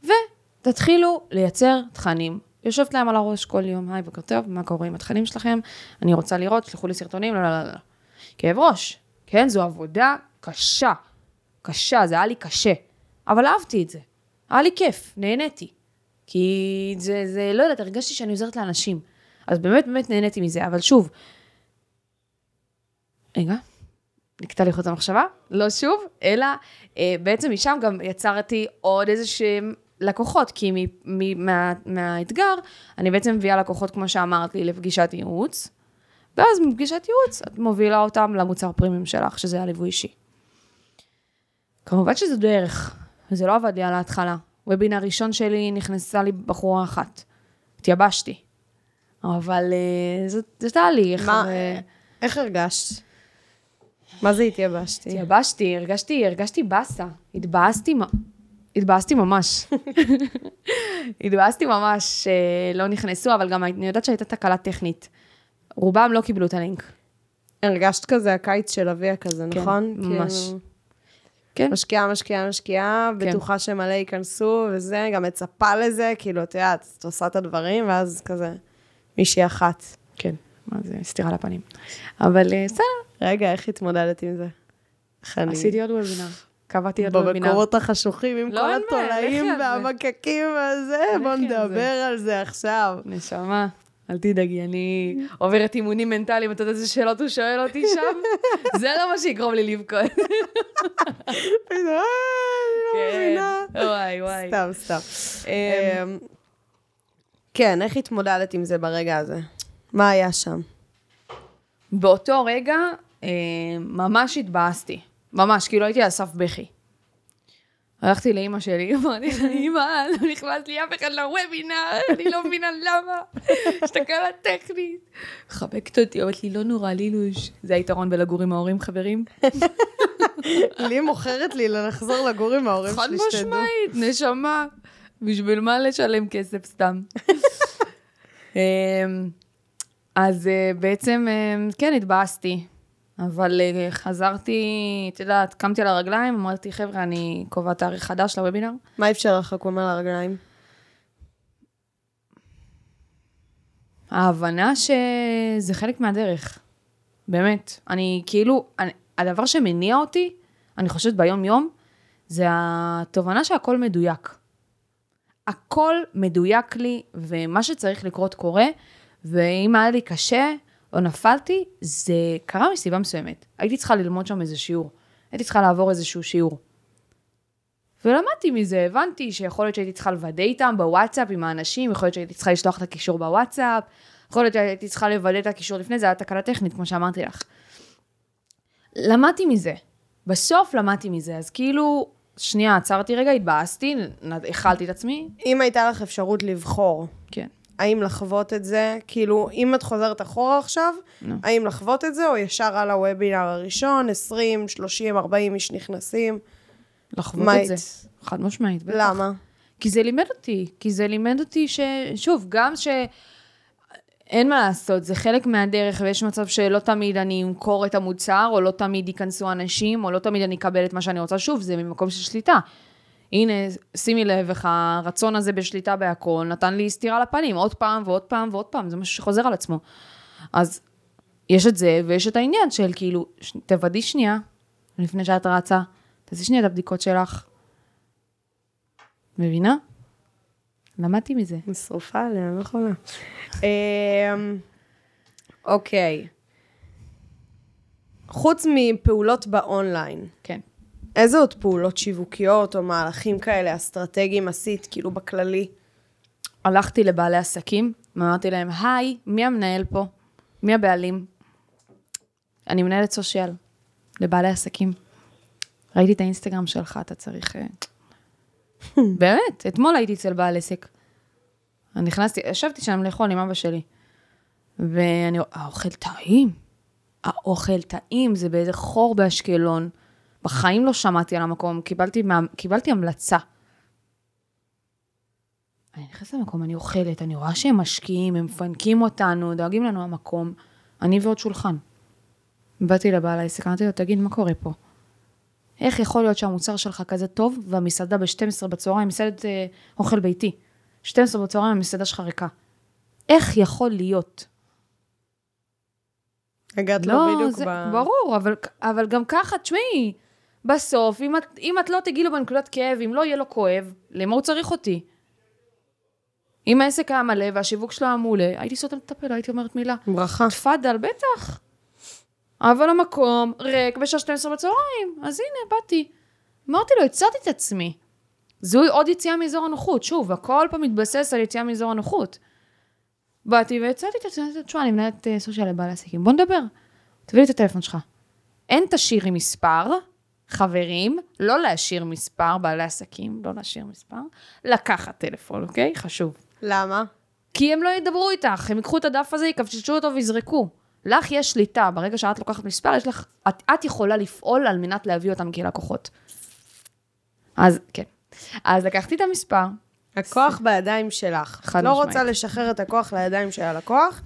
ותתחילו לייצר תכנים. יושבת להם על הראש כל יום, היי, בוקר טוב, מה קורה עם התכנים שלכם? אני רוצה לראות, שלחו לי סרטונים, לא, לא, לא, לא. כאב ראש, כן? זו עבודה קשה. קשה, זה היה לי קשה. אבל אהבתי את זה. היה לי כיף, נהניתי. כי זה, זה, לא יודעת, הרגשתי שאני עוזרת לאנשים. אז באמת, באמת נהניתי מזה. אבל שוב, רגע, נקטע לי חוט המחשבה, לא שוב, אלא אה, בעצם משם גם יצרתי עוד איזה שהם לקוחות, כי מ, מ, מה, מהאתגר, אני בעצם מביאה לקוחות, כמו שאמרתי, לפגישת ייעוץ, ואז מפגישת ייעוץ, את מובילה אותם למוצר פרימיום שלך, שזה הליווי אישי. כמובן שזו דרך, וזה לא עבד לי על ההתחלה. וובינר ראשון שלי נכנסה לי בחורה אחת. התייבשתי. אבל אה, זה, זה תהליך. מה- ו- איך הרגשת? מה זה התייבשתי? התייבשתי, הרגשתי, הרגשתי באסה. התבאסתי, התבאסתי ממש. התבאסתי ממש שלא נכנסו, אבל גם אני יודעת שהייתה תקלה טכנית. רובם לא קיבלו את הלינק. הרגשת כזה הקיץ של אביה כזה, כן, נכון? ממש. כאילו, כן. משקיעה, משקיעה, משקיעה, כן. בטוחה שמלא ייכנסו וזה, גם מצפה לזה, כאילו, את יודעת, את עושה את הדברים, ואז כזה, מישהי אחת. כן. מה זה, סטירה לפנים. אבל אה, בסדר, רגע, איך התמודדת עם זה? עשיתי עוד וובינר. קבעתי עוד וובינר. במקומות החשוכים עם לא, כל התולעים. והמקקים והזה, בוא נדבר על זה עכשיו. נשמה, אל תדאגי, אני עוברת אימונים מנטליים, אתה יודע איזה שאלות הוא שואל אותי שם? זה לא מה שיגרום לי לבכות. פתאום, אה, אני לא מבינה. וואי, וואי. סתם, סתם. כן, איך התמודדת עם זה ברגע הזה? מה היה שם? באותו רגע, אה, ממש התבאסתי. ממש, כאילו הייתי על סף בכי. הלכתי לאימא שלי, אמרתי לה, אימא, לא נכנס לי אף אחד לוובינר, אני לא מבינה למה. יש תקלה טכנית. מחבקת אותי, אומרת לי, לא נורא, לילוש. זה היתרון בלגור עם ההורים, חברים. לי מוכרת לי לחזור לגור עם ההורים חד שלי, שתדעו. משמעית, נשמה. בשביל מה לשלם כסף סתם? אמ, אז אה, בעצם, אה, כן, התבאסתי. אבל אה, חזרתי, את יודעת, קמתי על הרגליים, אמרתי, חבר'ה, אני קובעת תאריך חדש לוובינר. מה אפשר לך לקום על הרגליים? ההבנה שזה חלק מהדרך. באמת. אני כאילו, אני, הדבר שמניע אותי, אני חושבת ביום-יום, זה התובנה שהכל מדויק. הכל מדויק לי, ומה שצריך לקרות קורה, ואם היה לי קשה או נפלתי, זה קרה מסיבה מסוימת. הייתי צריכה ללמוד שם איזה שיעור. הייתי צריכה לעבור איזשהו שיעור. ולמדתי מזה, הבנתי שיכול להיות שהייתי צריכה לוודא איתם בוואטסאפ עם האנשים, יכול להיות שהייתי צריכה לשלוח את הקישור בוואטסאפ, יכול להיות שהייתי צריכה לוודא את הקישור לפני, זה היה תקלה טכנית, כמו שאמרתי לך. למדתי מזה. בסוף למדתי מזה, אז כאילו, שנייה, עצרתי רגע, התבאסתי, הכלתי את עצמי, אם הייתה לך אפשרות לבחור, כן. האם לחוות את זה, כאילו, אם את חוזרת אחורה עכשיו, נו. האם לחוות את זה, או ישר על הוובינר הראשון, 20, 30, 40 איש נכנסים? לחוות מה את זה. חד משמעית, בטח. למה? כי זה לימד אותי, כי זה לימד אותי ש... שוב, גם ש... אין מה לעשות, זה חלק מהדרך, ויש מצב שלא תמיד אני אמכור את המוצר, או לא תמיד ייכנסו אנשים, או לא תמיד אני אקבל את מה שאני רוצה. שוב, זה ממקום של שליטה. הנה, שימי לב איך הרצון הזה בשליטה בהכל נתן לי סטירה לפנים, עוד פעם ועוד פעם ועוד פעם, זה משהו שחוזר על עצמו. אז יש את זה, ויש את העניין של כאילו, ש- תוודאי שנייה, לפני שאת רצה, תעשי שנייה את הבדיקות שלך. מבינה? למדתי מזה. שרופה עליה, לא יכולה. אמ, אוקיי. חוץ מפעולות באונליין, כן. איזה עוד פעולות שיווקיות או מהלכים כאלה אסטרטגיים עשית, כאילו בכללי? הלכתי לבעלי עסקים, ואמרתי להם, היי, מי המנהל פה? מי הבעלים? אני מנהלת סושיאל לבעלי עסקים. ראיתי את האינסטגרם שלך, אתה צריך... באמת, אתמול הייתי אצל בעל עסק. אני נכנסתי, ישבתי שם לאכול עם אבא שלי. ואני, האוכל טעים. האוכל טעים, זה באיזה חור באשקלון. בחיים לא שמעתי על המקום, קיבלתי, מה, קיבלתי המלצה. אני נכנסת למקום, אני אוכלת, אני רואה שהם משקיעים, הם מפנקים אותנו, דואגים לנו המקום. אני ועוד שולחן. באתי לבעל העסק, אמרתי לו, תגיד, מה קורה פה? איך יכול להיות שהמוצר שלך כזה טוב, והמסעדה ב-12 בצהריים, מסעדת אה, אוכל ביתי, 12 בצהריים המסעדה שלך ריקה? איך יכול להיות? הגעת לו לא, בדיוק זה, ב... ברור, אבל, אבל גם ככה, תשמעי, בסוף, אם את, אם את לא תגיעי לו בנקודת כאב, אם לא יהיה לו כואב, למה הוא צריך אותי? אם העסק היה מלא והשיווק שלו היה מעולה, הייתי סותמת את הפה, לא הייתי אומרת מילה. ברכה. תפאדל, בטח. אבל המקום ריק בשעה 12 בצהריים, אז הנה, באתי. אמרתי לו, הצעתי את עצמי. זוהי עוד יציאה מאזור הנוחות. שוב, הכל פה מתבסס על יציאה מאזור הנוחות. באתי והצעתי את עצמי, תשמע, אני מנהלת אה, סושיאל לבעלי עסקים, בוא נדבר. תביא לי את הטלפון שלך. אין תשאירי מספר, חברים, לא להשאיר מספר, בעלי עסקים, לא להשאיר מספר, לקחת טלפון, אוקיי? חשוב. למה? כי הם לא ידברו איתך, הם ייקחו את הדף הזה, יקפצ'צ'ו אותו ויזרקו. לך יש שליטה, ברגע שאת לוקחת מספר, יש לך, את, את יכולה לפעול על מנת להביא אותם כלקוחות. אז כן. אז לקחתי את המספר, הכוח בידיים שלך. חד לא משמעית. רוצה לשחרר את הכוח לידיים של הלקוח,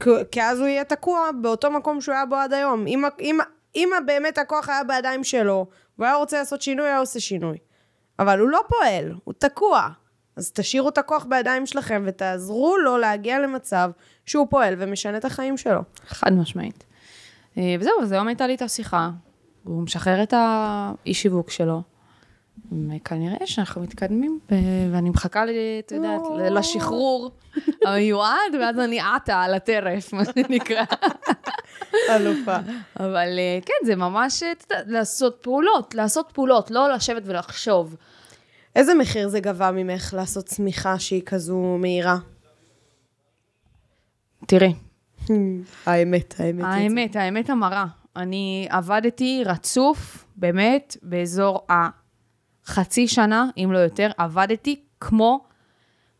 כי- כי אז הוא יהיה תקוע באותו מקום שהוא היה בו עד היום. אם, אם, אם באמת הכוח היה בידיים שלו, והוא היה רוצה לעשות שינוי, היה עושה שינוי. אבל הוא לא פועל, הוא תקוע. אז תשאירו את הכוח בידיים שלכם ותעזרו לו להגיע למצב שהוא פועל ומשנה את החיים שלו. חד משמעית. אה, וזהו, אז היום הייתה לי את השיחה, הוא משחרר את האי שיווק שלו. וכנראה שאנחנו מתקדמים, ואני מחכה, את יודעת, לשחרור המיועד, ואז אני עטה על הטרף, מה שנקרא. אלופה. אבל אה, כן, זה ממש, יודעת, לעשות פעולות, לעשות פעולות, לא לשבת ולחשוב. איזה מחיר זה גבה ממך לעשות צמיחה שהיא כזו מהירה? תראי, האמת, האמת. האמת, האמת המרה. אני עבדתי רצוף, באמת, באזור החצי שנה, אם לא יותר, עבדתי כמו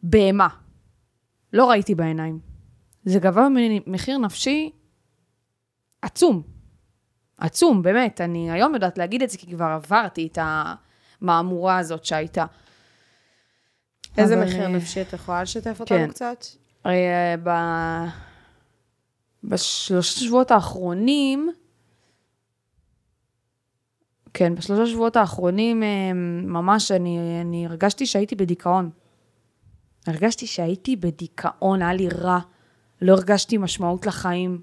בהמה. לא ראיתי בעיניים. זה גבה ממני מחיר נפשי עצום. עצום, באמת. אני היום יודעת להגיד את זה, כי כבר עברתי את המהמורה הזאת שהייתה. איזה אבל, מחיר אה, נפשי את יכולה לשתף אותנו כן. קצת? הרי אה, ב... בשלושה שבועות האחרונים, כן, בשלושה שבועות האחרונים, אה, ממש אני, אני הרגשתי שהייתי בדיכאון. הרגשתי שהייתי בדיכאון, היה לי רע. לא הרגשתי משמעות לחיים.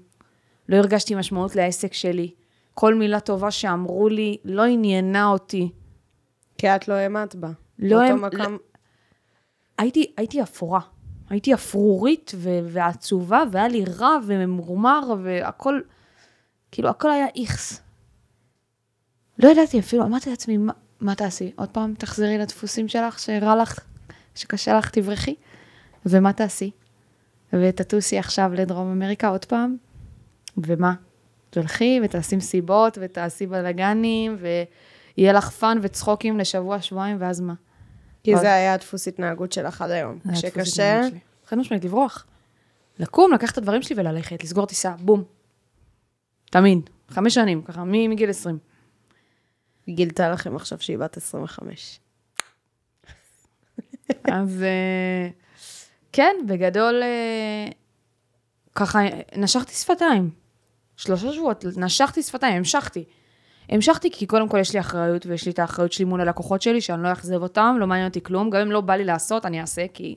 לא הרגשתי משמעות לעסק שלי. כל מילה טובה שאמרו לי לא עניינה אותי. כי את לא האמנת בה. לא באותו האמ- מקום- הייתי, הייתי אפורה. הייתי אפרורית ו- ועצובה, והיה לי רע וממורמר, והכל, כאילו, הכל היה איכס. לא ידעתי אפילו, אמרתי לעצמי, מה, מה תעשי? עוד פעם תחזרי לדפוסים שלך, שרע לך, שקשה לך, תברחי? ומה תעשי? ותטוסי עכשיו לדרום אמריקה עוד פעם? ומה? תלכי ותעשי מסיבות ותעשי בלאגנים, ויהיה לך fun וצחוקים לשבוע, שבועיים, ואז מה? כי זה היה דפוס התנהגות שלך עד היום. כשקשה. חד משמעית, לברוח. לקום, לקחת את הדברים שלי וללכת, לסגור טיסה, בום. תמיד. חמש שנים, ככה, מגיל 20. היא גילתה לכם עכשיו שהיא בת 25. אז אה, כן, בגדול, אה, ככה, נשכתי שפתיים. שלושה שבועות, נשכתי שפתיים, המשכתי. המשכתי כי קודם כל יש לי אחריות, ויש לי את האחריות שלי מול הלקוחות שלי, שאני לא אאכזב אותם, לא מעניין אותי כלום, גם אם לא בא לי לעשות, אני אעשה, כי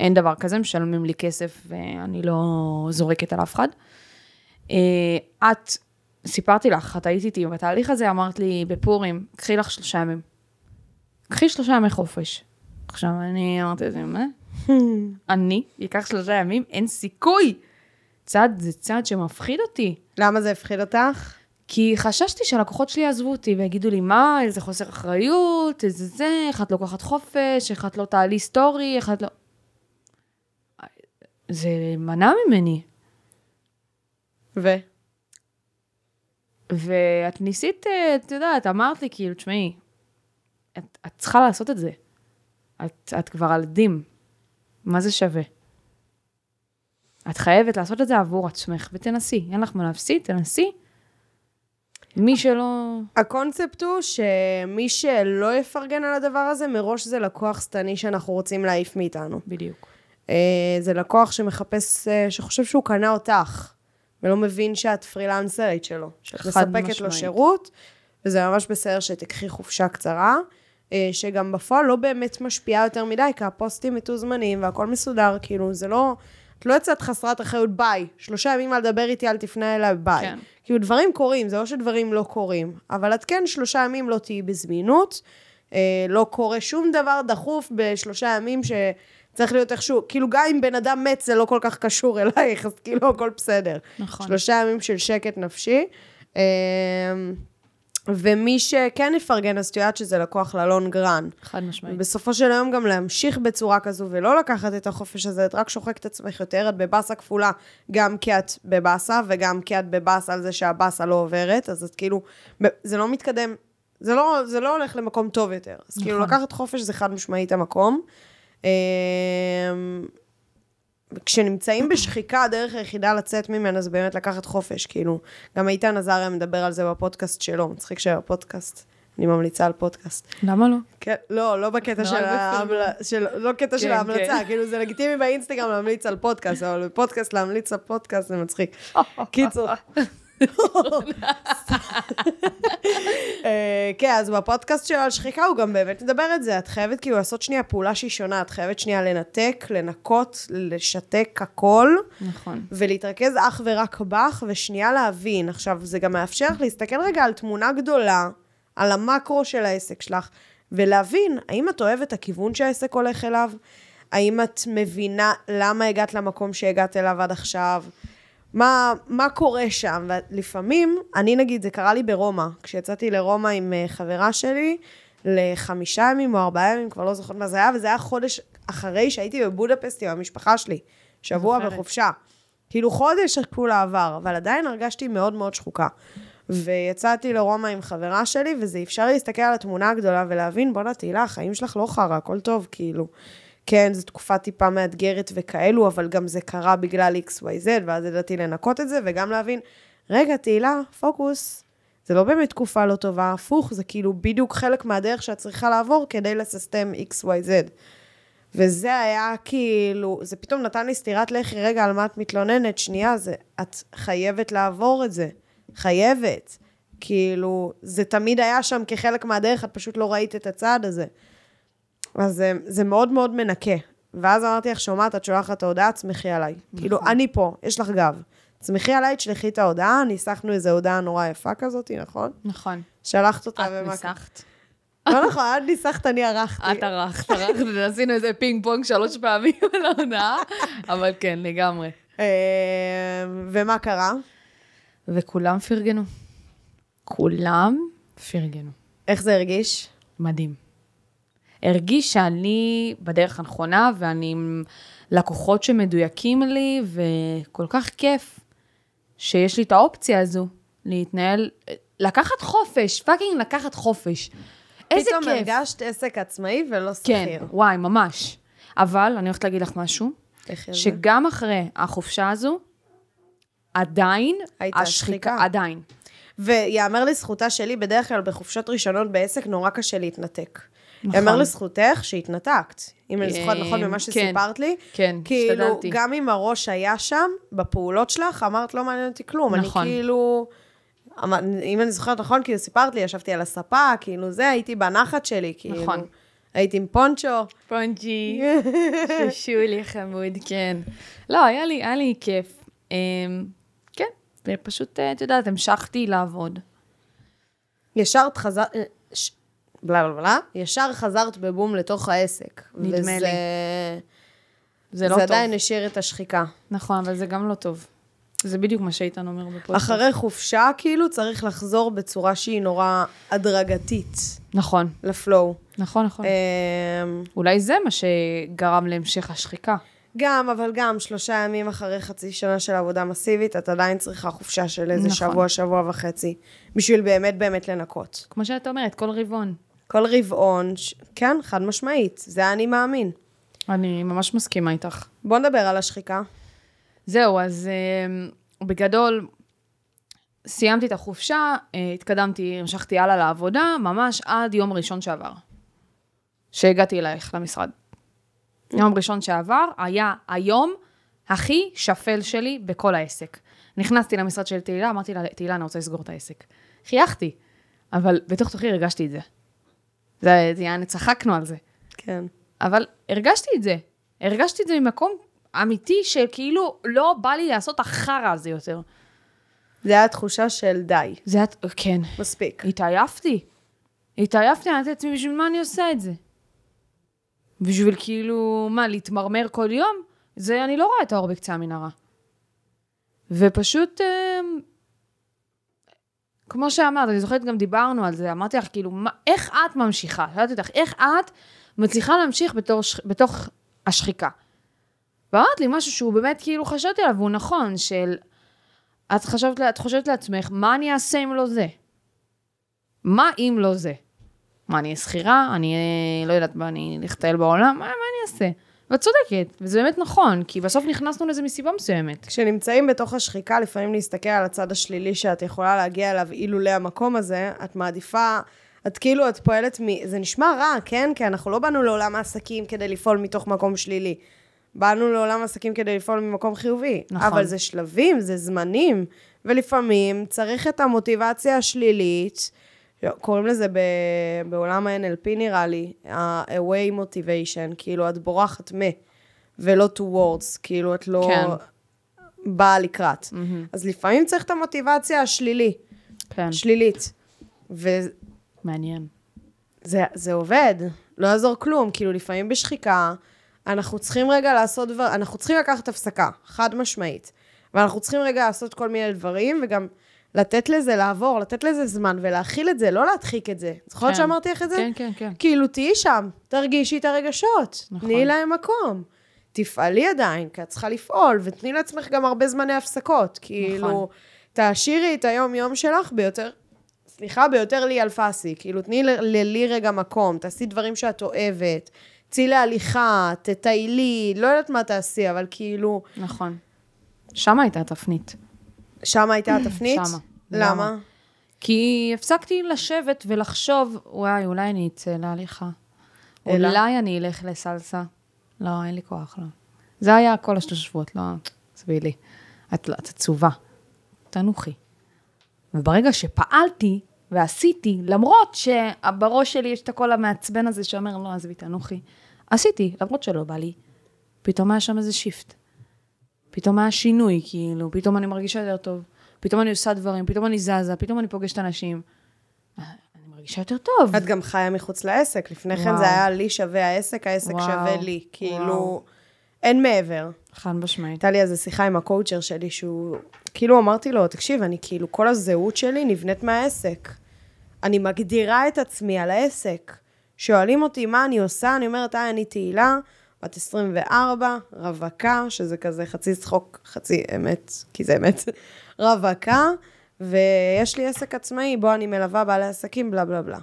אין דבר כזה, משלמים לי כסף ואני לא זורקת על אף אחד. אה, את, סיפרתי לך, את היית איתי בתהליך הזה, אמרת לי, בפורים, קחי לך שלושה ימים. קחי שלושה ימי חופש. עכשיו, אני אמרתי לזה, מה? אני אקח שלושה ימים, אין סיכוי. צעד, זה צעד שמפחיד אותי. למה זה הפחיד אותך? כי חששתי שהלקוחות שלי יעזבו אותי ויגידו לי, מה, איזה חוסר אחריות, איזה זה, איך את לוקחת חופש, איך את לא תעלי סטורי, איך את לא... זה מנע ממני. ו? ואת ניסית, אה, את יודעת, אמרת לי, כאילו, תשמעי, את, את צריכה לעשות את זה. את, את כבר על דים. מה זה שווה? את חייבת לעשות את זה עבור עצמך, ותנסי. אין לך מה להפסיד, תנסי. מי שלא... הקונספט הוא שמי שלא יפרגן על הדבר הזה, מראש זה לקוח שטני שאנחנו רוצים להעיף מאיתנו. בדיוק. אה, זה לקוח שמחפש, אה, שחושב שהוא קנה אותך, ולא מבין שאת פרילנסרית שלו. שאת מספקת לו משמעית. שירות, וזה ממש בסדר שתקחי חופשה קצרה, אה, שגם בפועל לא באמת משפיעה יותר מדי, כי הפוסטים מתוזמנים והכל מסודר, כאילו, זה לא... את לא יצאת חסרת אחריות, ביי. שלושה ימים על לדבר איתי, אל תפנה אליי, ביי. כן. כאילו, דברים קורים, זה לא שדברים לא קורים, אבל את כן שלושה ימים לא תהיי בזמינות, אה, לא קורה שום דבר דחוף בשלושה ימים שצריך להיות איכשהו, כאילו, גם אם בן אדם מת, זה לא כל כך קשור אלייך, אז כאילו, הכל בסדר. נכון. שלושה ימים של שקט נפשי. אה, ומי שכן יפרגן, אז את יודעת שזה לקוח ללונג רן. חד משמעית. בסופו של היום גם להמשיך בצורה כזו ולא לקחת את החופש הזה, את רק שוחקת את עצמך יותר, את בבאסה כפולה, גם כי את בבאסה וגם כי את בבאסה על זה שהבאסה לא עוברת, אז את כאילו, זה לא מתקדם, זה לא, זה לא הולך למקום טוב יותר. אז כאילו נכון. לקחת חופש זה חד משמעית המקום. כשנמצאים בשחיקה, הדרך היחידה לצאת ממנה זה באמת לקחת חופש, כאילו, גם איתן עזריה מדבר על זה בפודקאסט שלו, מצחיק שבפודקאסט, אני ממליצה על פודקאסט. למה לא? כן, לא, לא בקטע רק של, ההמל... בפילמים. של... לא קטע של כן, ההמלצה, כן. כאילו זה לגיטימי באינסטגרם להמליץ על פודקאסט, אבל בפודקאסט להמליץ על פודקאסט זה מצחיק. קיצור. אה, כן, אז בפודקאסט שלו על שחיקה הוא גם באמת מדבר את זה. את חייבת כאילו לעשות שנייה פעולה שהיא שונה, את חייבת שנייה לנתק, לנקות, לשתק הכל. נכון. ולהתרכז אך ורק בך, ושנייה להבין. עכשיו, זה גם מאפשר לך להסתכל רגע על תמונה גדולה, על המקרו של העסק שלך, ולהבין האם את אוהבת את הכיוון שהעסק הולך אליו, האם את מבינה למה הגעת למקום שהגעת אליו עד עכשיו, מה, מה קורה שם. ולפעמים, אני נגיד, זה קרה לי ברומא, כשיצאתי לרומא עם אה, חברה שלי, לחמישה ימים או ארבעה ימים, כבר לא זוכרת מה זה היה, וזה היה חודש אחרי שהייתי בבודפסט עם המשפחה שלי, שבוע זוכרת. בחופשה. כאילו חודש כולה עבר, אבל עדיין הרגשתי מאוד מאוד שחוקה. ויצאתי לרומא עם חברה שלי, וזה אפשר להסתכל על התמונה הגדולה ולהבין, בואנה תהילה, החיים שלך לא חרא, הכל טוב, כאילו. כן, זו תקופה טיפה מאתגרת וכאלו, אבל גם זה קרה בגלל XYZ, ואז ידעתי לנקות את זה, וגם להבין, רגע, תהילה, פוקוס, זה לא באמת תקופה לא טובה, הפוך, זה כאילו בדיוק חלק מהדרך שאת צריכה לעבור כדי לססטם XYZ. וזה היה כאילו, זה פתאום נתן לי סטירת לחי, רגע, על מה את מתלוננת? שנייה, זה, את חייבת לעבור את זה. חייבת. כאילו, זה תמיד היה שם כחלק מהדרך, את פשוט לא ראית את הצעד הזה. אז זה, זה מאוד מאוד מנקה. ואז אמרתי לך, שומעת, את שולחת את ההודעה, תסמכי עליי. נכון. כאילו, אני פה, יש לך גב. תסמכי עליי, תשלחי את ההודעה, ניסחנו איזו הודעה נורא יפה כזאת, נכון? נכון. שלחת אותה את ומה- ניסחת. לא נכון, את ניסחת, אני ערכתי. את ערכת, ערכת, ועשינו איזה פינג פונג שלוש פעמים על ההונאה, אבל כן, לגמרי. אה, ומה קרה? וכולם פרגנו. כולם פרגנו. איך זה הרגיש? מדהים. הרגיש שאני בדרך הנכונה, ואני עם לקוחות שמדויקים לי, וכל כך כיף שיש לי את האופציה הזו להתנהל, לקחת חופש, פאקינג לקחת חופש. איזה פתאום כיף. הרגשת עסק עצמאי ולא כן, שכיר. וואי, ממש. אבל אני הולכת להגיד לך משהו, איך זה? שגם אחרי החופשה הזו, עדיין, הייתה שחיקה. עדיין. ויאמר לזכותה שלי, בדרך כלל בחופשות ראשונות בעסק נורא קשה להתנתק. יאמר נכון. לזכותך שהתנתקת. אם אני זוכרת אה, נכון ממה כן. שסיפרת לי, כן, כאילו, השתדלתי. גם אם הראש היה שם, בפעולות שלך, אמרת, לא מעניין אותי כלום. נכון. אני כאילו... אם אני זוכרת נכון, כאילו סיפרת לי, ישבתי על הספה, כאילו זה, הייתי בנחת שלי, כאילו. נכון. הייתי עם פונצ'ו. פונג'י, שולי חמוד, כן. לא, היה לי, היה לי כיף. אמ, כן, ופשוט, אה, את יודעת, המשכתי לעבוד. ישר חזרת... בלה בלה בלה, ישר חזרת בבום לתוך העסק. נדמה וזה, לי. זה לא זה טוב. עדיין השאיר את השחיקה. נכון, אבל זה גם לא טוב. זה בדיוק מה שאיתן אומר בפודקאסט. אחרי חופשה, כאילו, צריך לחזור בצורה שהיא נורא הדרגתית נכון, לפלואו. נכון, נכון. אמ, אולי זה מה שגרם להמשך השחיקה. גם, אבל גם, שלושה ימים אחרי חצי שנה של עבודה מסיבית, את עדיין צריכה חופשה של איזה נכון. שבוע, שבוע וחצי, בשביל באמת באמת לנקות. כמו שאת אומרת, כל רבעון. כל רבעון, ש... כן, חד משמעית, זה אני מאמין. אני ממש מסכימה איתך. בוא נדבר על השחיקה. זהו, אז אה, בגדול, סיימתי את החופשה, אה, התקדמתי, המשכתי הלאה לעבודה, ממש עד יום ראשון שעבר. שהגעתי אלייך למשרד. יום ראשון שעבר היה היום הכי שפל שלי בכל העסק. נכנסתי למשרד של תהילה, אמרתי לה, תהילה, אני רוצה לסגור את העסק. חייכתי, אבל בתוך תוכי הרגשתי את זה. זה, זה יעני, צחקנו על זה. כן. אבל הרגשתי את זה. הרגשתי את זה ממקום אמיתי שכאילו לא בא לי לעשות החרא הזה יותר. זה היה תחושה של די, זה היה, כן. מספיק. התעייפתי. התעייפתי, אמרתי לעצמי, בשביל מה אני עושה את זה? בשביל כאילו, מה, להתמרמר כל יום? זה, אני לא רואה את האור בקצה המנהרה. ופשוט, אה, כמו שאמרת, אני זוכרת גם דיברנו על זה, אמרתי לך, כאילו, מה, איך את ממשיכה? שאלתי אותך, איך את מצליחה להמשיך בתור, בתוך השחיקה? ואמרת לי משהו שהוא באמת, כאילו, חשבתי עליו, והוא נכון, של... את חשבת, את חושבת לעצמך, מה אני אעשה אם לא זה? מה אם לא זה? מה, אני אהיה שכירה? אני אהיה, לא יודעת מה, אני אלך בעולם? מה, מה אני אעשה? ואת צודקת, וזה באמת נכון, כי בסוף נכנסנו לזה מסיבה מסוימת. כשנמצאים בתוך השחיקה, לפעמים להסתכל על הצד השלילי שאת יכולה להגיע אליו אילולא המקום הזה, את מעדיפה, את כאילו, את פועלת מ... זה נשמע רע, כן? כי אנחנו לא באנו לעולם העסקים כדי לפעול מתוך מקום שלילי. באנו לעולם העסקים כדי לפעול ממקום חיובי. נכון. אבל זה שלבים, זה זמנים, ולפעמים צריך את המוטיבציה השלילית, קוראים לזה ב... בעולם ה-NLP נראה לי, ה-away motivation, כאילו את בורחת מ, ולא towards, כאילו את לא כן. באה לקראת. אז לפעמים צריך את המוטיבציה השלילי, כן. שלילית. וזה מעניין. זה עובד, לא יעזור כלום, כאילו לפעמים בשחיקה, אנחנו צריכים רגע לעשות דבר, אנחנו צריכים לקחת הפסקה, חד משמעית. ואנחנו צריכים רגע לעשות כל מיני דברים, וגם לתת לזה לעבור, לתת לזה זמן ולהכיל את זה, לא להדחיק את זה. זוכרת כן. שאמרתי לך את זה? כן, כן, כן. כאילו, תהיי שם, תרגישי את הרגשות, נכון. תני להם מקום. תפעלי עדיין, כי את צריכה לפעול, ותני לעצמך גם הרבה זמני הפסקות. כאילו, נכון. תעשירי את היום-יום שלך ביותר, סליחה, ביותר לי אלפסי. כאילו, תני ל- ללי רגע מקום, תעשי דברים שאת אוהבת, צאי להליכה, תטיילי, לא יודעת מה תעשי, אבל כאילו, נכון. שמה הייתה התפנית. שם הייתה התפנית? שמה. למה? למה? כי הפסקתי לשבת ולחשוב, וואי, אולי אני אצא להליכה. אלא? אולי אני אלך לסלסה. לא, אין לי כוח, לא. זה היה כל השלוש שבועות, לא, עזבי לי. את, את עצובה. תנוחי. וברגע שפעלתי ועשיתי, למרות שבראש שלי יש את הקול המעצבן הזה שאומר, לא, עזבי, תנוחי, עשיתי, למרות שלא בא לי. פתאום היה שם איזה shift. פתאום היה שינוי, כאילו, פתאום אני מרגישה יותר טוב, פתאום אני עושה דברים, פתאום אני זזה, פתאום אני פוגשת אנשים. אני מרגישה יותר טוב. את גם חיה מחוץ לעסק. לפני כן וואו. זה היה לי שווה העסק, העסק וואו. שווה לי. כאילו, וואו. אין מעבר. חד משמעית. הייתה לי איזה שיחה עם הקואוצ'ר שלי, שהוא, כאילו אמרתי לו, תקשיב, אני כאילו, כל הזהות שלי נבנית מהעסק. אני מגדירה את עצמי על העסק. שואלים אותי מה אני עושה, אני אומרת, היי, אני תהילה, בת 24, רווקה, שזה כזה חצי צחוק, חצי אמת, כי זה אמת, רווקה, ויש לי עסק עצמאי, בו אני מלווה בעלי עסקים, בלה בלה בלה.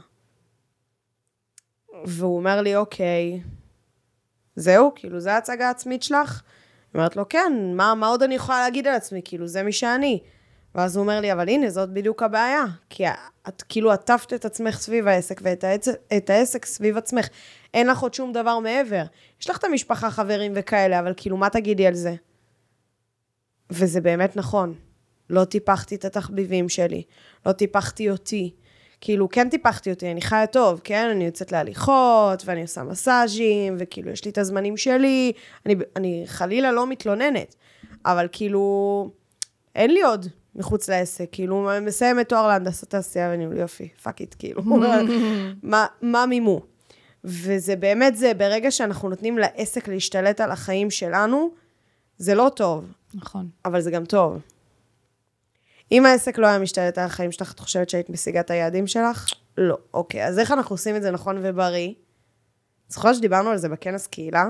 והוא אומר לי, אוקיי, זהו? כאילו, זו ההצגה העצמית שלך? אומרת לו, כן, מה, מה עוד אני יכולה להגיד על עצמי? כאילו, זה מי שאני. ואז הוא אומר לי, אבל הנה, זאת בדיוק הבעיה. כי את כאילו עטפת את עצמך סביב העסק, ואת העצ... העסק סביב עצמך. אין לך עוד שום דבר מעבר. יש לך את המשפחה, חברים וכאלה, אבל כאילו, מה תגידי על זה? וזה באמת נכון. לא טיפחתי את התחביבים שלי, לא טיפחתי אותי. כאילו, כן טיפחתי אותי, אני חיה טוב, כן? אני יוצאת להליכות, ואני עושה מסאז'ים, וכאילו, יש לי את הזמנים שלי, אני, אני חלילה לא מתלוננת, אבל כאילו, אין לי עוד מחוץ לעסק, כאילו, מסיימת תואר להנדסת תעשייה, ואני אומר, יופי, fuck it, כאילו, מה, מה מימו? וזה באמת זה, ברגע שאנחנו נותנים לעסק להשתלט על החיים שלנו, זה לא טוב. נכון. אבל זה גם טוב. אם העסק לא היה משתלט על החיים שלך, את חושבת שהיית משיגה את היעדים שלך? לא. אוקיי, אז איך אנחנו עושים את זה נכון ובריא? זוכרת שדיברנו על זה בכנס קהילה?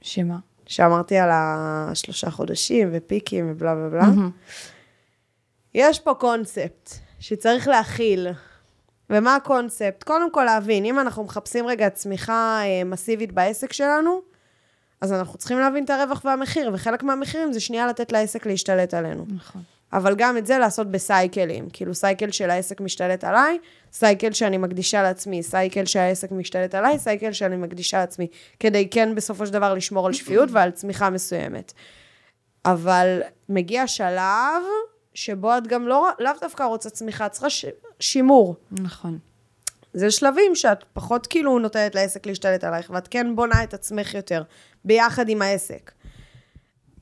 שמה? שאמרתי על השלושה חודשים ופיקים ובלה ובלה. Mm-hmm. יש פה קונספט שצריך להכיל. ומה הקונספט? קודם כל להבין, אם אנחנו מחפשים רגע צמיחה אה, מסיבית בעסק שלנו, אז אנחנו צריכים להבין את הרווח והמחיר, וחלק מהמחירים זה שנייה לתת לעסק להשתלט עלינו. נכון. אבל גם את זה לעשות ב cycle ים. כאילו, cycle של העסק משתלט עליי, cycle שאני מקדישה לעצמי, cycle שהעסק משתלט עליי, cycle שאני מקדישה לעצמי, כדי כן בסופו של דבר לשמור על שפיות ועל צמיחה מסוימת. אבל מגיע שלב שבו את גם לא, לאו דווקא רוצה צמיחה, את צריכה ש, שימור. נכון. זה שלבים שאת פחות כאילו נותנת לעסק להשתלט עלייך, ואת כן בונה את עצמך יותר, ביחד עם העסק.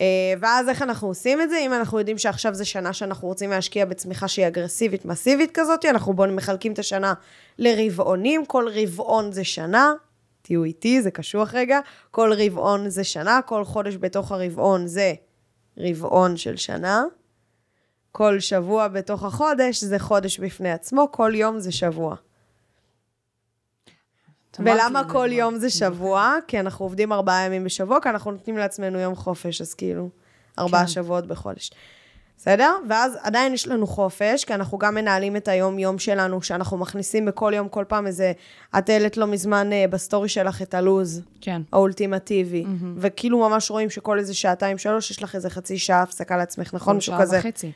אה, ואז איך אנחנו עושים את זה? אם אנחנו יודעים שעכשיו זה שנה שאנחנו רוצים להשקיע בצמיחה שהיא אגרסיבית, מסיבית כזאת, אנחנו בואו מחלקים את השנה לרבעונים, כל רבעון זה שנה, תהיו איתי, זה קשוח רגע, כל רבעון זה שנה, כל חודש בתוך הרבעון זה רבעון של שנה. כל שבוע בתוך החודש זה חודש בפני עצמו, כל יום זה שבוע. ולמה כל יום זה שבוע? כי אנחנו עובדים ארבעה ימים בשבוע, כי אנחנו נותנים לעצמנו יום חופש, אז כאילו, ארבעה כן. שבועות בחודש. בסדר? ואז עדיין יש לנו חופש, כי אנחנו גם מנהלים את היום-יום שלנו, שאנחנו מכניסים בכל יום, כל פעם איזה... את העלית לא מזמן אה, בסטורי שלך את הלוז. כן. האולטימטיבי. Mm-hmm. וכאילו ממש רואים שכל איזה שעתיים, שלוש, יש לך איזה חצי שעה הפסקה לעצמך, נכון? משהו כזה. שעה וחצי.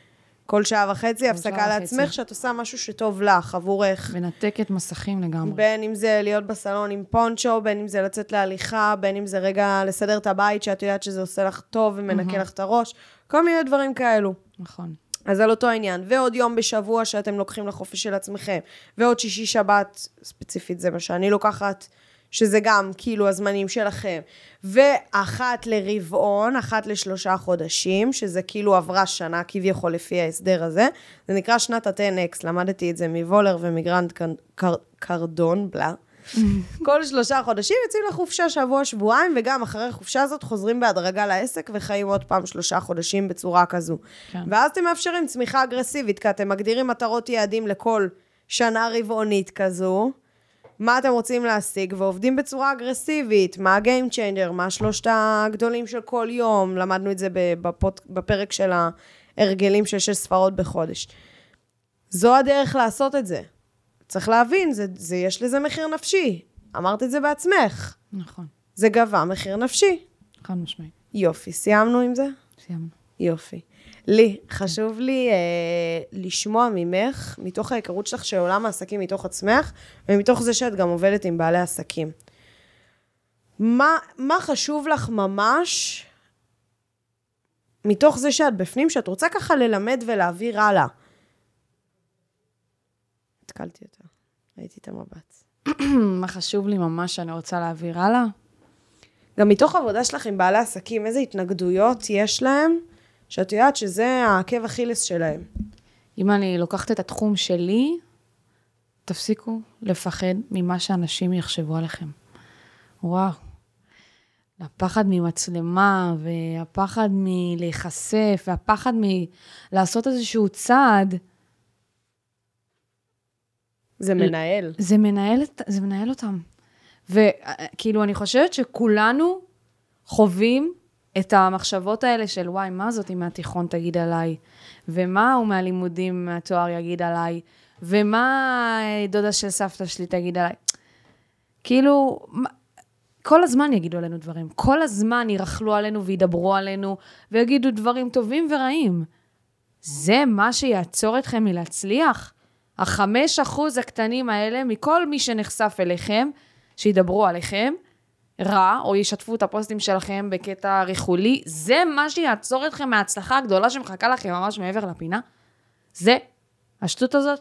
כל שעה וחצי, הפסקה לעצמך, שאת עושה משהו שטוב לך, עבורך. מנתקת מסכים לגמרי. בין אם זה להיות בסלון עם פונצ'ו, בין אם זה לצאת להליכה, בין אם זה רגע לסדר את הבית, שאת יודעת שזה עושה לך טוב ומנקה לך את הראש, כל מיני דברים כאלו. נכון. אז על אותו עניין. ועוד יום בשבוע שאתם לוקחים לחופש של עצמכם, ועוד שישי שבת, ספציפית זה מה שאני לוקחת. שזה גם כאילו הזמנים שלכם, ואחת לרבעון, אחת לשלושה חודשים, שזה כאילו עברה שנה כביכול לפי ההסדר הזה, זה נקרא שנת ה-10X, למדתי את זה מוולר ומגרנד קר, קרדון, בלה. כל שלושה חודשים יוצאים לחופשה שבוע, שבועיים, וגם אחרי החופשה הזאת חוזרים בהדרגה לעסק וחיים עוד פעם שלושה חודשים בצורה כזו. כן. ואז אתם מאפשרים צמיחה אגרסיבית, כי אתם מגדירים מטרות יעדים לכל שנה רבעונית כזו. מה אתם רוצים להשיג, ועובדים בצורה אגרסיבית, מה ה-game changer, מה השלושת הגדולים של כל יום, למדנו את זה בפות, בפרק של ההרגלים של שש ספרות בחודש. זו הדרך לעשות את זה. צריך להבין, זה, זה, יש לזה מחיר נפשי. אמרת את זה בעצמך. נכון. זה גבה מחיר נפשי. חד משמעי. יופי, סיימנו עם זה? סיימנו. יופי. לי, חשוב לי אה, לשמוע ממך, מתוך ההיכרות שלך של עולם העסקים מתוך עצמך, ומתוך זה שאת גם עובדת עם בעלי עסקים. מה, מה חשוב לך ממש, מתוך זה שאת בפנים, שאת רוצה ככה ללמד ולהעביר הלאה? התקלתי אותה, ראיתי את המבט. מה חשוב לי ממש שאני רוצה להעביר הלאה? גם מתוך עבודה שלך עם בעלי עסקים, איזה התנגדויות יש להם? שאת יודעת שזה העקב אכילס שלהם. אם אני לוקחת את התחום שלי, תפסיקו לפחד ממה שאנשים יחשבו עליכם. וואו. הפחד ממצלמה, והפחד מלהיחשף, והפחד מלעשות איזשהו צעד. זה מנהל. זה מנהל, זה מנהל אותם. וכאילו, אני חושבת שכולנו חווים את המחשבות האלה של וואי, מה זאתי מהתיכון תגיד עליי? ומה הוא מהלימודים, מהתואר יגיד עליי? ומה דודה של סבתא שלי תגיד עליי? כאילו, כל הזמן יגידו עלינו דברים. כל הזמן ירכלו עלינו וידברו עלינו ויגידו דברים טובים ורעים. זה מה שיעצור אתכם מלהצליח? החמש אחוז הקטנים האלה, מכל מי שנחשף אליכם, שידברו עליכם, רע, או ישתפו את הפוסטים שלכם בקטע ריחולי, זה מה שיעצור אתכם מההצלחה הגדולה שמחכה לכם ממש מעבר לפינה? זה, השטות הזאת.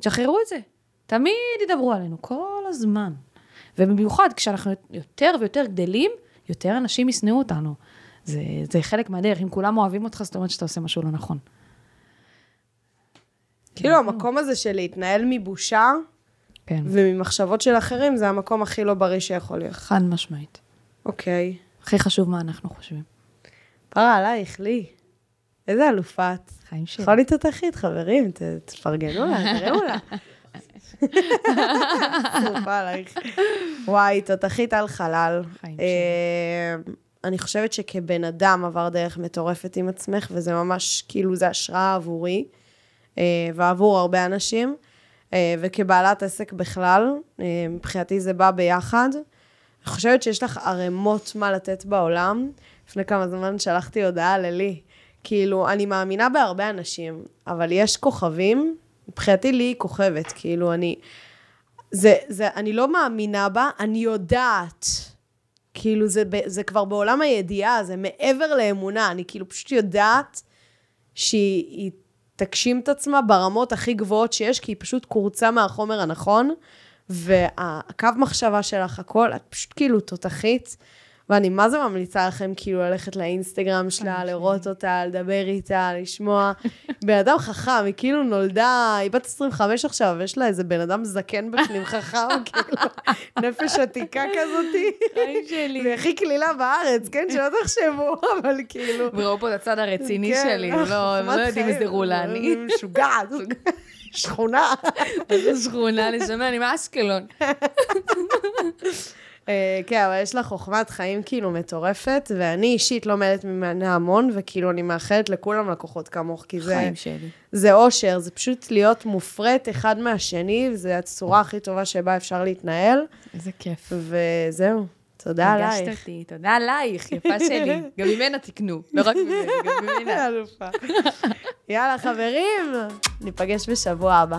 תשחררו את זה. תמיד ידברו עלינו, כל הזמן. ובמיוחד כשאנחנו יותר ויותר גדלים, יותר אנשים ישנאו אותנו. זה, זה חלק מהדרך, אם כולם אוהבים אותך, זאת אומרת שאתה עושה משהו לא נכון. כאילו, המקום הזה של להתנהל מבושה כן, וממחשבות של אחרים, זה המקום הכי לא בריא שיכול להיות. חד משמעית. אוקיי. הכי חשוב מה אנחנו חושבים. פרה עלייך, לי. איזה אלופה את. חיים שלי. יכולת תותחית, חברים, ת- תפרגנו לה, תראו לה. שרופה עלייך. וואי, תותחית על חלל. חיים אה, אני חושבת שכבן אדם עבר דרך מטורפת עם עצמך, וזה ממש, כאילו, זה השראה עבורי, אה, ועבור הרבה אנשים. אה, וכבעלת עסק בכלל, אה, מבחינתי זה בא ביחד. אני חושבת שיש לך ערימות מה לתת בעולם. לפני כמה זמן שלחתי הודעה ללי. כאילו, אני מאמינה בהרבה אנשים, אבל יש כוכבים, מבחינתי לי היא כוכבת, כאילו, אני... זה, זה, אני לא מאמינה בה, אני יודעת. כאילו, זה, זה כבר בעולם הידיעה, זה מעבר לאמונה, אני כאילו פשוט יודעת שהיא היא תגשים את עצמה ברמות הכי גבוהות שיש, כי היא פשוט קורצה מהחומר הנכון, והקו מחשבה שלך, הכל, את פשוט כאילו תותחית, ואני מה זה ממליצה לכם כאילו ללכת לאינסטגרם שלה, לראות אותה, לדבר איתה, לשמוע. בן אדם חכם, היא כאילו נולדה, היא בת 25 עכשיו, ויש לה איזה בן אדם זקן בפנים חכם, כאילו, נפש עתיקה כזאתי. חיים שלי. והיא הכי קלילה בארץ, כן? שלא תחשבו, אבל כאילו... וראו פה את הצד הרציני כן, שלי, הם לא הם לא יודעים איזה רולני. משוגעת, שכונה. איזה שכונה, נשמה, אני מאשקלון. אה, כן, אבל יש לה חוכמת חיים כאילו מטורפת, ואני אישית לומדת ממנה המון, וכאילו אני מאחלת לכולם לקוחות כמוך, כי זה, חיים שלי. זה אושר, זה פשוט להיות מופרט אחד מהשני, וזו הצורה הכי טובה שבה אפשר להתנהל, איזה כיף. וזהו. תודה עלייך. ריגשת אותי, תודה עלייך, יפה שלי. גם ממנה תקנו, לא רק ממני, גם ממנה. יאללה, חברים, ניפגש בשבוע הבא.